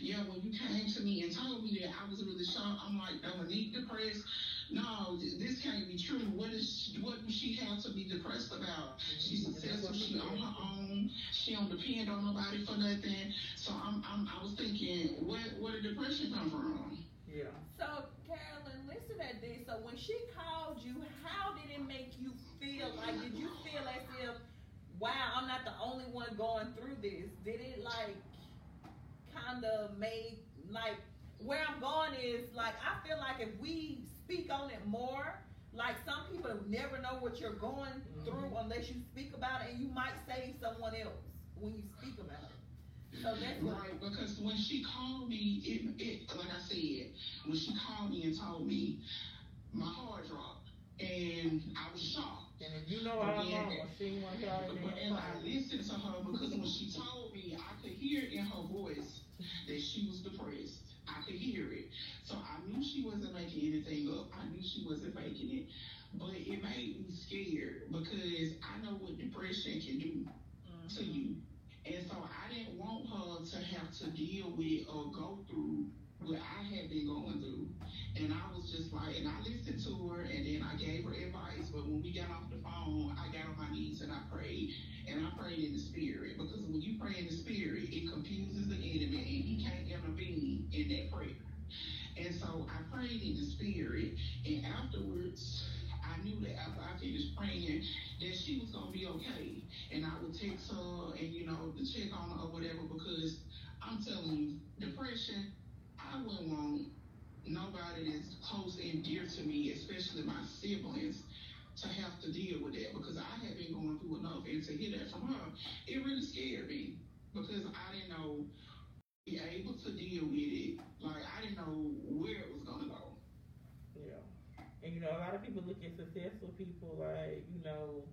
yeah, when you came to me and told me that, I was really shocked. I'm like, Dominique depressed. No, this can't be true. What is what does she have to be depressed about? She's successful. She on her own. She don't depend on nobody for nothing. So I'm, I'm I was thinking, where where did depression come from? yeah. So, Carolyn, listen at this. So, when she called you, how did it make you feel? Like, did you feel as if, wow, I'm not the only one going through this? Did it, like, kind of make, like, where I'm going is, like, I feel like if we speak on it more, like, some people never know what you're going mm-hmm. through unless you speak about it, and you might save someone else when you speak about it. So, that's what. Right, because when she called me, it, it like I said, when she called me and told me, my heart dropped, and I was shocked. And if you know our mama, she ain't want to hear all that But damn and I listened to her because when she told me, I could hear in her voice that she was depressed. I could hear it. So I knew she wasn't making anything up. I knew she wasn't faking it. But it made me scared because I know what depression can do to mm-hmm. you. And so I didn't want her to have to deal with or go through what I had been going through. And I was just like, and I listened to her and then I gave her advice. But when we got off the phone, I got on my knees and I prayed. And I prayed in the spirit. Because when you pray in the spirit, it confuses the enemy and he can't intervene in that prayer. And so I prayed in the spirit. And afterwards, I knew that after I finished praying, that she was gonna be okay. And I would text her and you know to check on her or whatever because I'm telling you, depression, I wouldn't want nobody that's close and dear to me, especially my siblings, to have to deal with that because I had been going through enough and to hear that from her, it really scared me because I didn't know be able to deal with it. Like I didn't know where it was gonna go. Yeah. And you know, a lot of people look at successful people like, you know,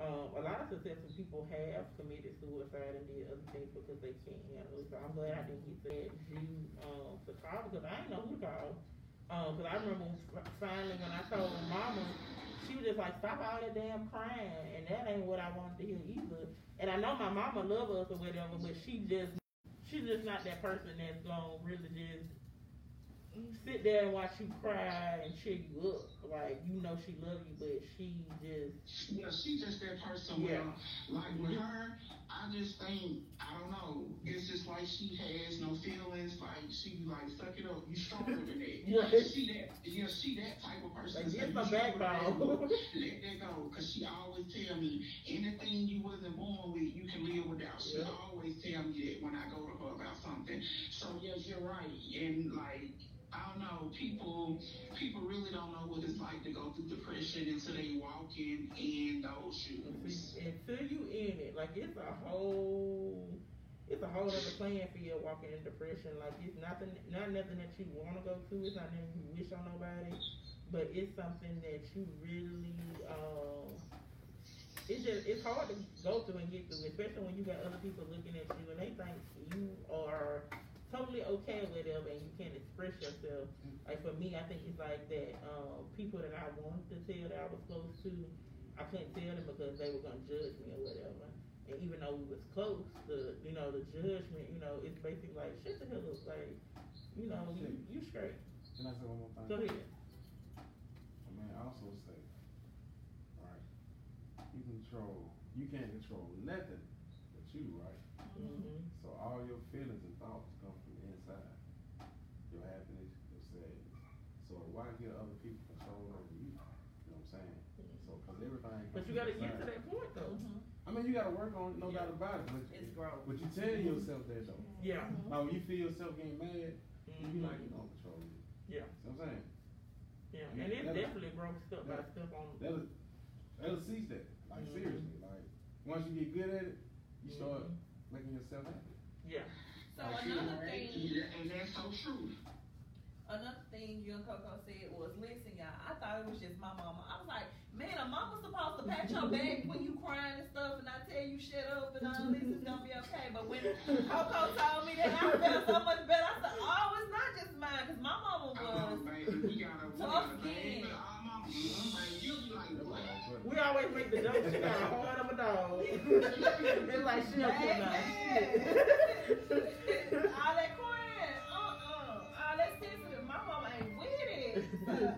um, a lot of successful people have committed suicide and did other things because they can't handle it. So I'm glad I didn't get that you um to call because I didn't know who to call. Um, cause I remember finally when I told mama, she was just like, stop all that damn crying, and that ain't what I wanted to hear either. And I know my mama love us or whatever, but she just, she's just not that person that's gonna really just sit there and watch you cry and cheer you up. Like you know she love you, but she just Yeah, she's just that person Yeah. where, like with her, I just think, I don't know, it's just like she has no feelings, like she like, suck it up, you stronger than that. Yeah. She that, yeah, she that type of person. like get "You some stronger that." Let that go, cause she always tell me, anything you wasn't born with, you can live without. She Yeah. always tell me that when I go to her about something. So yes, you're right, and like, I don't know, people people really don't know what it's like to go through depression until they walk in in those shoes. Until you in it, like it's a whole, it's a whole other playing field walking in depression. Like it's nothing, not nothing that you want to go through. It's not nothing you wish on nobody, but it's something that you really, um, it's just, it's hard to go through and get through, especially when you got other people looking at you and they think you are totally okay with them and you can't express yourself. Like for me, I think it's like that, um, people that I wanted to tell that I was close to, I couldn't tell them because they were gonna judge me or whatever. And even though we was close, the, you know, the judgment, you know, it's basically like, shut the hell up, like, you know, you, you straight. Can I say one more thing? Go ahead. I mean, I also say, right, you control, you can't control nothing you, right? Mm-hmm. So all your feelings and thoughts come from the inside. Your happiness, your sadness. So why get other people control over you? You know what I'm saying? So, cause everything. But comes you from gotta get to that point though. Mhm. I mean, you gotta work on it, no doubt about it, but, It's growth. but you tell yourself that though. Yeah. Like when you feel yourself getting mad, you be Mhm. like, you don't control me. Yeah. See what I'm saying? Yeah, Yeah, and it's that'll- definitely broke step by that- step on. That'll, that'll cease that. Like, Mhm. seriously. Like, once you get good at it, you start making yourself happy. Yeah. So Like, another Right? thing, And that's so true. another thing you and Coco said was, listen, y'all, I thought it was just my mama. I was like, man, a mama's supposed to pat your back when you crying and stuff, and I tell you shut up and all this is gonna be okay. But when Coco told me that, I felt so much better. I said, oh, it's not just mine, cause my mama was. baby, we gotta, we Tough skin. Baby, our mama, baby, you be like, That's what? all I'm We always make the joke, she got a heart of a dog. it's like she don't care about shit. all that crying, uh-uh, all that sensitive, my mama ain't with it.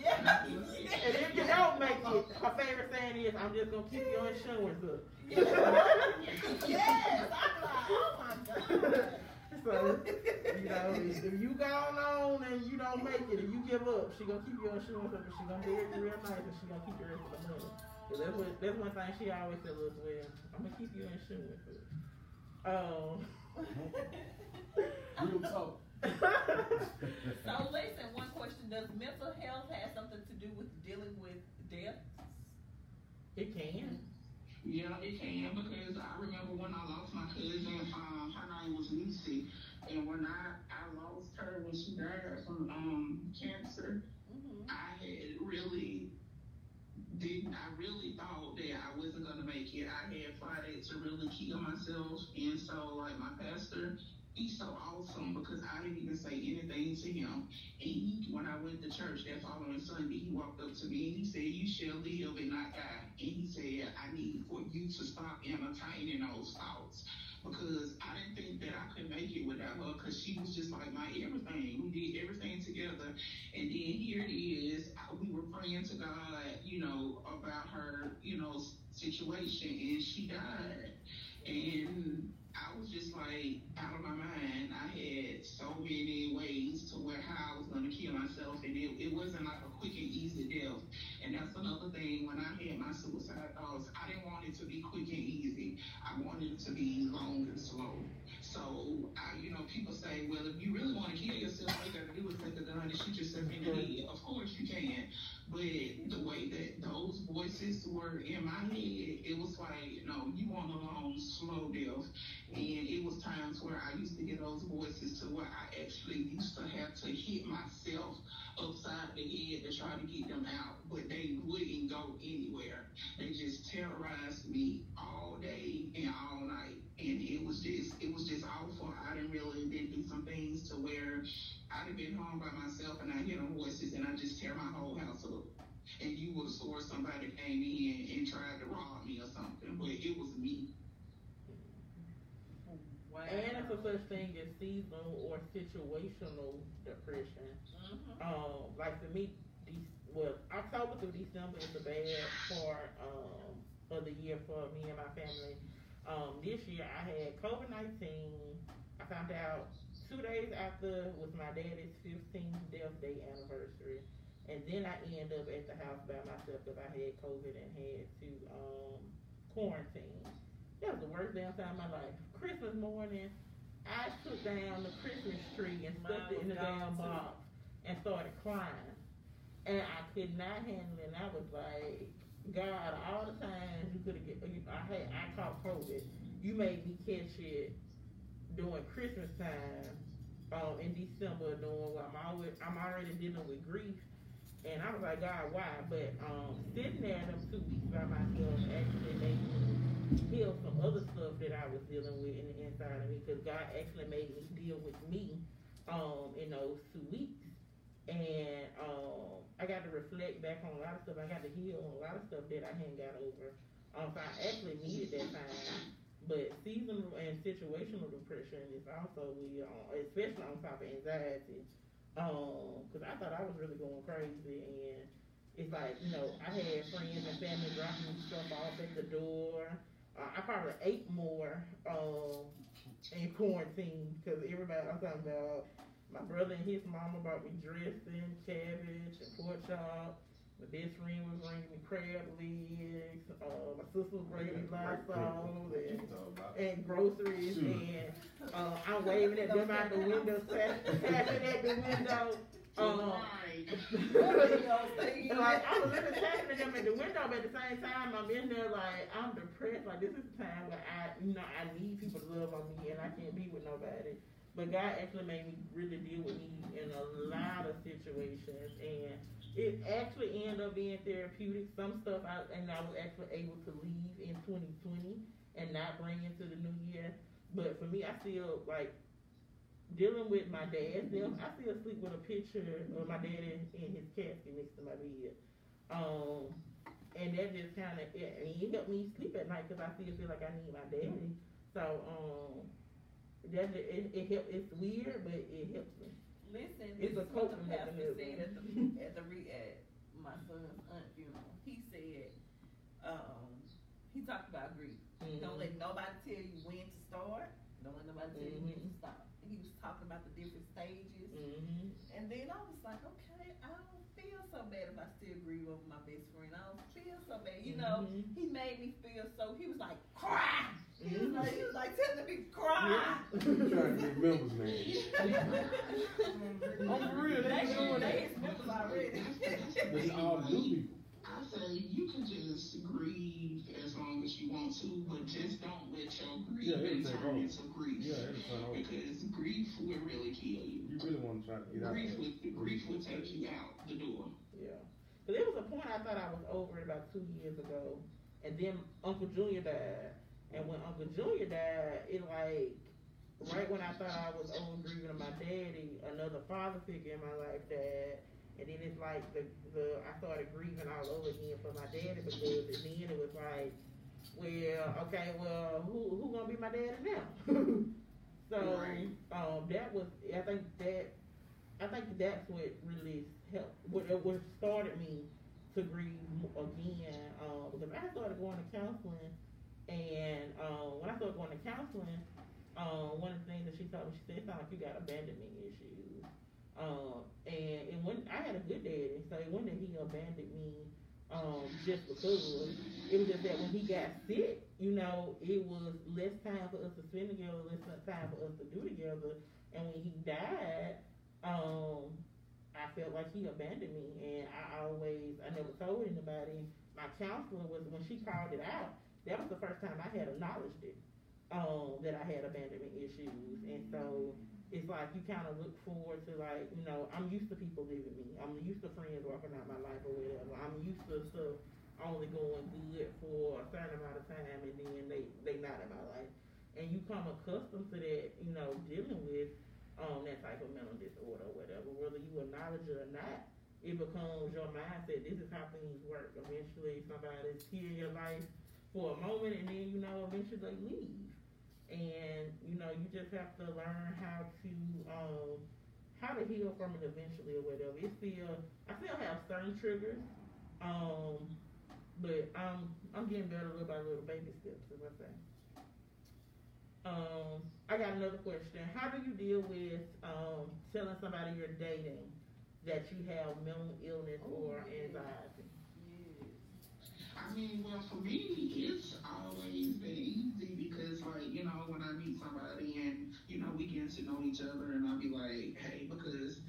Yeah. And if you don't make it, my favorite saying is, I'm just gonna keep your insurance up. yes, I'm like, oh my god. So, you know, if if you gone on and you don't make it and you give up, she gonna keep your insurance up and she gonna bury you real nice and she gonna keep the rest of the money. 'Cause that's what, that's one thing she always tell us, well, I'm gonna keep your insurance up. Um. Real talk. So listen, one question, does mental health have something to do with dealing with death? It can. Yeah, it can because I remember when I lost my cousin, um, her name was Lucy, and when I, I lost her when she died from um cancer, Mm-hmm. I had really didn't I really thought that I wasn't gonna make it. I had plotted to really kill myself and so like my pastor, he's so awesome because I didn't even say anything to him. And he when I went to church that following Sunday, he walked up to me and he said, You shall live and not die. And he said, I need for you to stop entertaining those thoughts. Because I didn't think that I could make it without her because she was just like my everything. We did everything together. And then here it is. We were praying to God, you know, about her, you know, situation, and she died. And I was just like out of my mind. I had so many ways to where how I was gonna kill myself, and it, it wasn't like a quick and easy death. And that's another thing. When I had my suicide thoughts, I didn't want it to be quick and easy. I wanted it to be long and slow. So, I, you know, people say, well, if you really want to kill yourself, all you got to do is take a gun and shoot yourself in the head. Of course you can. But the way that those voices were in my head, it was like, no, you want a long, um, slow death. And it was times where I used to get those voices to where I actually used to have to hit myself upside the head to try to get them out. But they wouldn't go anywhere. They just terrorized me all day and all night. And it was just, it was just awful. I didn't really been through some things to where I'd have been home by myself and I hear them voices and I just tear my whole house up. And you would have swore somebody came in and tried to rob me or something, but it was me. Wow. And it's a such thing as seasonal or situational depression. Mhm. Um, like for me, de- well, October through December is the bad part um, of the year for me and my family. Um, this year I had COVID nineteen. I found out two days after was my daddy's 15th death day anniversary, and then I end up at the house by myself because I had COVID and had to um, quarantine. That was the worst damn time of my life. Christmas morning, I took down the Christmas tree and stuffed it in the damn box and started crying. And I could not handle it. And I was like, God, all the times you could have get, I had, I caught COVID. You made me catch it during Christmas time, um, in December, doing what I'm always, I'm already dealing with grief. And I was like, God, why? But, um, sitting there them two weeks by myself actually made me heal some other stuff that I was dealing with in the inside of me, cause God actually made me deal with me, um, in those two weeks. And, um, I got to reflect back on a lot of stuff, I got to heal on a lot of stuff that I hadn't got over. Um, so I actually needed that time. But seasonal and situational depression is also we uh, especially on top of anxiety. Um, cause I thought I was really going crazy and it's like, you know, I had friends and family dropping stuff off at the door. Uh, I probably ate more, um, in quarantine, cause everybody, I'm talking about, my brother and his mama brought me dressing, cabbage and pork chop. My best friend was bringing me crab legs, uh, my sister was bringing me Lysol and and groceries and uh, I'm waving at them out the window, tapping at the window. Um, and like I was literally tapping at them at the window, but at the same time I'm in there like I'm depressed. Like this is the time where I, you know, I need people to love on me and I can't be with nobody. But God actually made me really deal with me in a lot of situations and it actually ended up being therapeutic. Some stuff I and I was actually able to leave in 2020 and not bring into the new year. But for me, I still like dealing with my dad. Them, I still sleep with a picture of my dad in, in his casket next to my bed. Um, and that just kind of it, mean, it helped me sleep at night because I still feel like I need my daddy. So um, that it, it help. It's weird, but it helps me. Listen, It's this a what the pastor said at the, at the re, at my son's aunt funeral. He said, um, he talked about grief. Don't let nobody tell you when to start. Don't let nobody tell you when to Mhm. stop. He was talking about the different stages. Mm-hmm. And then I was like, okay, I don't feel so bad if I still grieve over my best friend. I don't feel so bad. You know, Mhm. he made me feel so, he was like, cry. He was like, he was like telling me, cry. Trying to get members, man. I'm for real, they They be doing they members already. That's all new people. I say you can just grieve as long as you want to, but just don't let your Yeah, grieving it'll turn into grief. Yeah, it'll turn over. Because grief will really kill you. You really wanna try to get out of Grief that. would grief would take you out the door. Yeah. But there was a point I thought I was over it about two years ago, and then Uncle Junior died. And when Uncle Junior died, it like right when I thought I was over grieving my daddy, another father figure in my life died. And then it's like the the I started grieving all over again for my daddy because and then it was like, well, okay, well, who who gonna be my daddy now? so Right. um, that was I think that I think that's what really helped. What what started me to grieve again uh, because I started going to counseling, when going to counseling, uh, one of the things that she told me, she said, "It's not like you got abandonment issues." Um, and and when I had a good daddy, so it wasn't that he abandoned me um, just because. It was just that when he got sick, you know, it was less time for us to spend together, less time for us to do together. And when he died, um, I felt like he abandoned me, and I always, I never told anybody. My counselor was when she called it out. That was the first time I had acknowledged it, um, that I had abandonment issues, and so it's like you kind of look forward to like, you know, I'm used to people leaving me. I'm used to friends walking out my life or whatever. I'm used to stuff only going good for a certain amount of time, and then they they not in my life, and you come accustomed to that, you know, dealing with um, that type of mental disorder or whatever, whether you acknowledge it or not, it becomes your mindset. This is how things work. Eventually, somebody's here in your life for a moment, and then you know, eventually they leave. And you know, you just have to learn how to um, how to heal from it eventually or whatever. It's still, I still have certain triggers, um, but I'm I'm getting better little by little, baby steps, as I say. Um, I got another question. How do you deal with um, telling somebody you're dating that you have mental illness or anxiety? I mean, well, for me, it's always been like, you know, when I meet somebody and you know, we get to know each other, and I'll be like, hey, because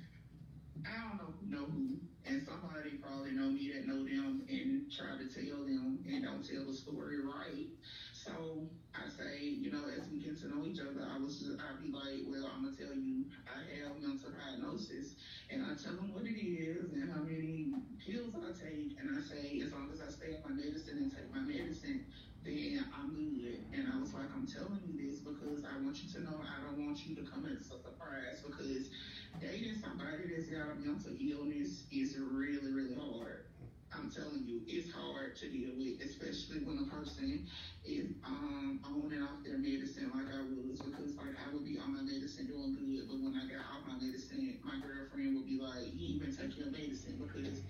I don't know know who, and somebody probably know me that know them and try to tell them and don't tell the story right. So I say, you know, as we get to know each other, I was just, I'd be like, well, I'm gonna tell you, I have mental diagnosis, and I tell them what it is and how many pills I take, and I say, as long as I stay on my medicine and take my medicine, then I'm good. And I was like, I'm telling you this because I want you to know I don't want you to come as a surprise because dating somebody that's got a mental illness is really, really hard. I'm telling you, it's hard to deal with, especially when a person is um on and off their medicine like I was, because like I would be on my medicine doing good, but when I got off my medicine, my girlfriend would be like, "You been taking your medicine," because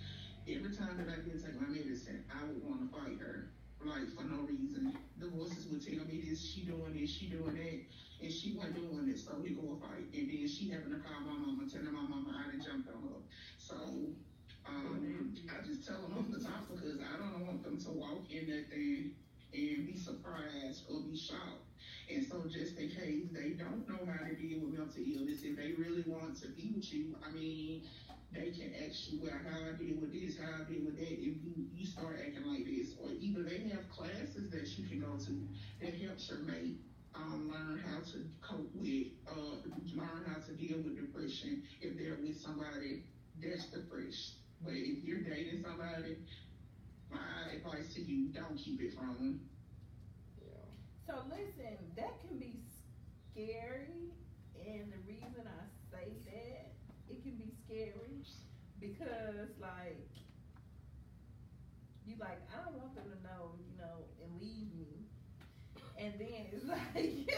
every time that I didn't take my medicine, I would want to fight her, like for no reason. The voices would tell me this, she doing this, she doing that, and she wasn't doing it, so we go a fight, and then she having to call my mama, telling my mama I done jumped on her. So um, I just tell them off the top because I don't want them to walk in that thing and be surprised or be shocked. And so just in case they don't know how to deal with mental illness, if they really want to be with you, I mean, they can ask you, well, how I deal with this, how I deal with that, if you, you start acting like this. Or either they have classes that you can go to that helps your mate um, learn how to cope with, uh, learn how to deal with depression if they're with somebody that's depressed. But if you're dating somebody, my advice to you, don't keep it from them. Yeah. So listen, that can be scary, and the reason I say that, it can be scary, because like, you like, I don't want them to know, you know, and leave me. And then it's like,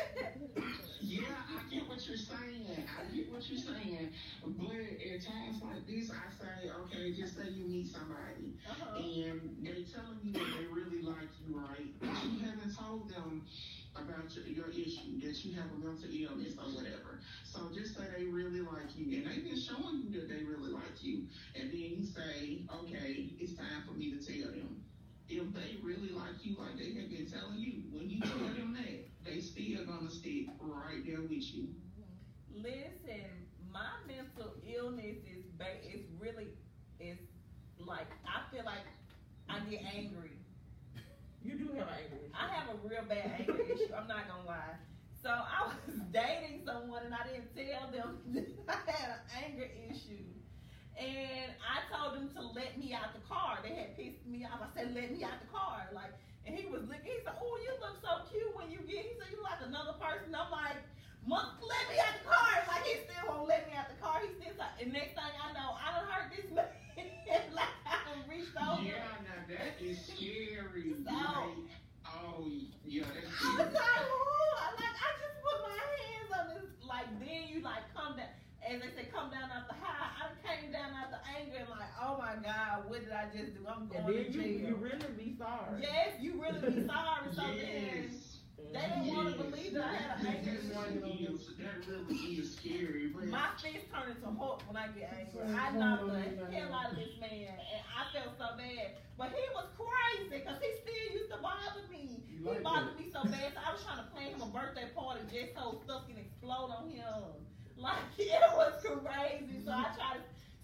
Yeah, I get what you're saying. I get what you're saying. But at times like this, I say, okay, just say you meet somebody uh-huh, and they telling you that they really like you, right? But you haven't told them about your, your issue, that you have a mental illness or whatever. So just say they really like you and they've been showing you that they really like you. And then you say, okay, it's time for me to tell them. If they really like you like they have been telling you, when you tell them that, they still gonna stick right there with you. listen, my mental illness is ba- is really, is like, I feel like I get angry. You do have an anger issues. I have a real bad anger issue. I'm not gonna lie. So I was dating someone and I didn't tell them that I had an anger issue. And I told them to let me out the car. They had pissed me off. I said, let me out the car. Like, and he was looking, he said, oh, you look so cute when you get, he said, you like another person. I'm like, Mom, let me out the car. Like, he still won't let me out the car. He still, like, and next thing I know, I done hurt this man. like, I done reached over. Yeah, now that is scary. So- oh, yeah, that's I was like, ooh, I like I just put my hands on this. Like then you like come down, as they say, come down out the high. I came down out the anger and like, oh my God, what did I just do? I'm And going then to jail. you really be sorry. yes, you really be sorry. So then Yes. They didn't want to believe that I had an anger That issue. that really is scary. But My fist turned into Hulk when I get angry. I knocked the hell out of this man, and I felt so bad. But he was crazy because he still used to bother me. You He like bothered that. me so bad, so I was trying to plan him a birthday party just so stuff can explode on him. Like it was crazy. So I try to.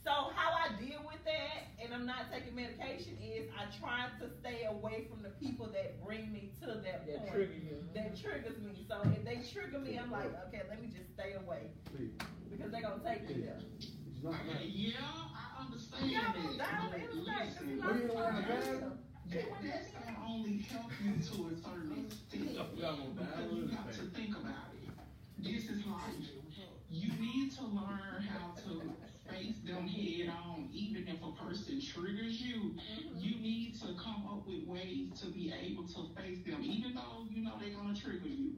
So how I deal with that, and I'm not taking medication, is I try to stay away from the people that bring me to that That point. trigger you. That triggers me. So if they trigger me, I'm like, okay, let me just stay away Please. because they're gonna take me there. It's not yeah, I understand Yeah, that. I'm down but the interstate 'cause he listen, What do you want, to a turn that, that's gonna only help you to a certain extent. We got more Because you got to think about it. This is life. You need to learn how to face them head on, even if a person triggers you. You need to come up with ways to be able to face them, even though you know they're gonna trigger you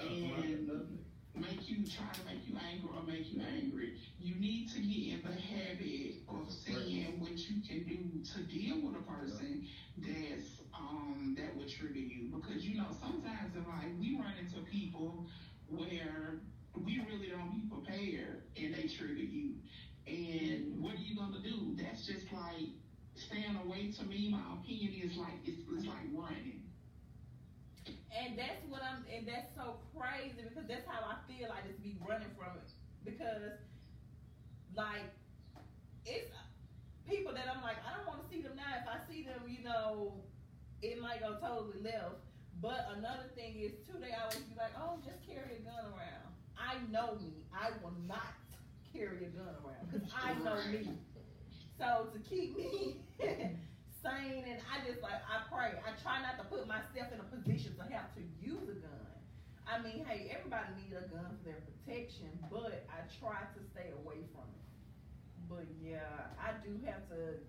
and make you try to make you angry or make you angry. You need to get in the habit of seeing what you can do to deal with a person that's um that would trigger you because you know sometimes in life we run into people where we really don't be prepared and they trigger you. And what are you gonna do? That's just like staying away to me, my opinion is like it's, it's like running. And that's what I'm, and that's so crazy because that's how I feel. I just be running from it because, like, it's people that I'm like, I don't want to see them now. If I see them, you know, it might go totally left. But another thing is too, they always be like, oh, just carry a gun around. I know me. I will not carry a gun around because I know me. So to keep me sane, and I just like I pray. I try not to put myself in a position to have to use a gun. I mean, hey, everybody needs a gun for their protection, but I try to stay away from it. But yeah, I do have to.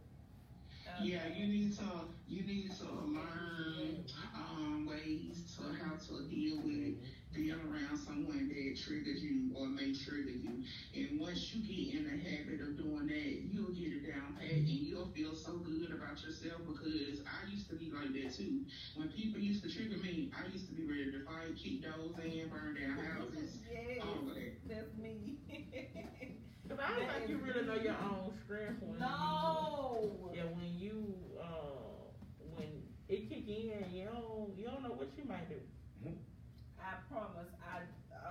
uh, Yeah, you need to you need to learn um, ways to how to deal with being around someone that triggers you or may trigger you. And once you get in the habit of doing that, you'll get it down pat and you'll feel so good about yourself because I used to be like that too. When people used to trigger me, I used to be ready to fight, kick doors in, burn down houses, Yes, all of that. that's me. Cause I don't think you really know your own strength when no. You, yeah, when you uh when it kick in, you don't you don't know what you might do. I promise. I.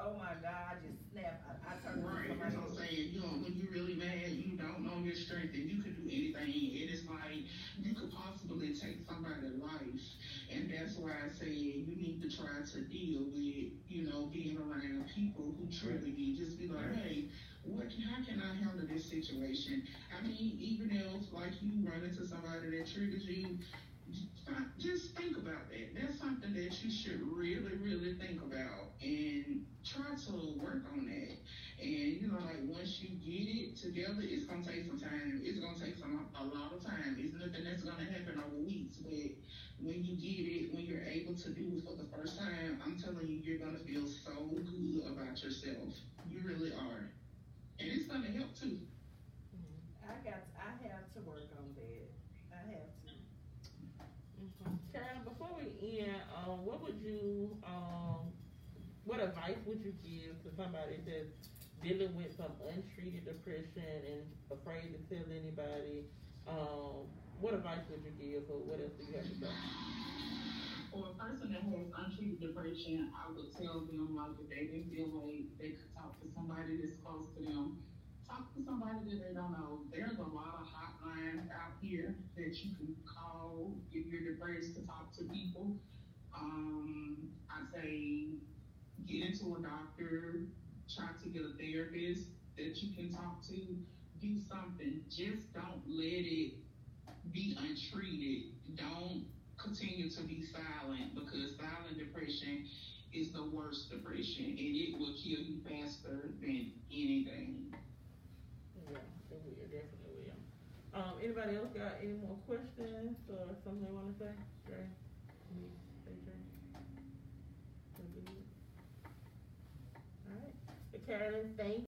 Oh my God! I just snap. I, I turn Right, that's what I'm saying. You know, when you're really mad, you don't know your strength, and you can do anything. It is like you could possibly take somebody's life, and that's why I say you need to try to deal with, you know, being around people who trigger you. Just be like, hey, what? How can I handle this situation? I mean, even if like you run into somebody that triggers you. Just think about that. That's something that you should really, really think about and try to work on that. And you know, like once you get it together, it's gonna take some time. It's gonna take some a lot of time. It's nothing that's gonna happen over weeks, but when you get it, when you're able to do it for the first time, I'm telling you, you're gonna feel so good about yourself. You really are, and it's gonna help too. Mm-hmm. I got. I have to work on that. I have to. Karen, before we end, um, what would you um, what advice would you give to somebody that's dealing with some untreated depression and afraid to tell anybody? Um, what advice would you give, or what else do you have to say? For a person that has untreated depression, I would tell them like if they didn't feel like they could talk to somebody that's close to them, talk to somebody that they don't know. There's a lot of hotlines out here that you can call if you're depressed to talk to people. Um, I say get into a doctor, try to get a therapist that you can talk to. Do something. Just don't let it be untreated. Don't continue to be silent because silent depression is the worst depression and it will kill you faster than anything. Yeah, it will, definitely will. Um, anybody else got any more questions or something they wanna say? Dre? Me? Say Dre? Carolyn, thank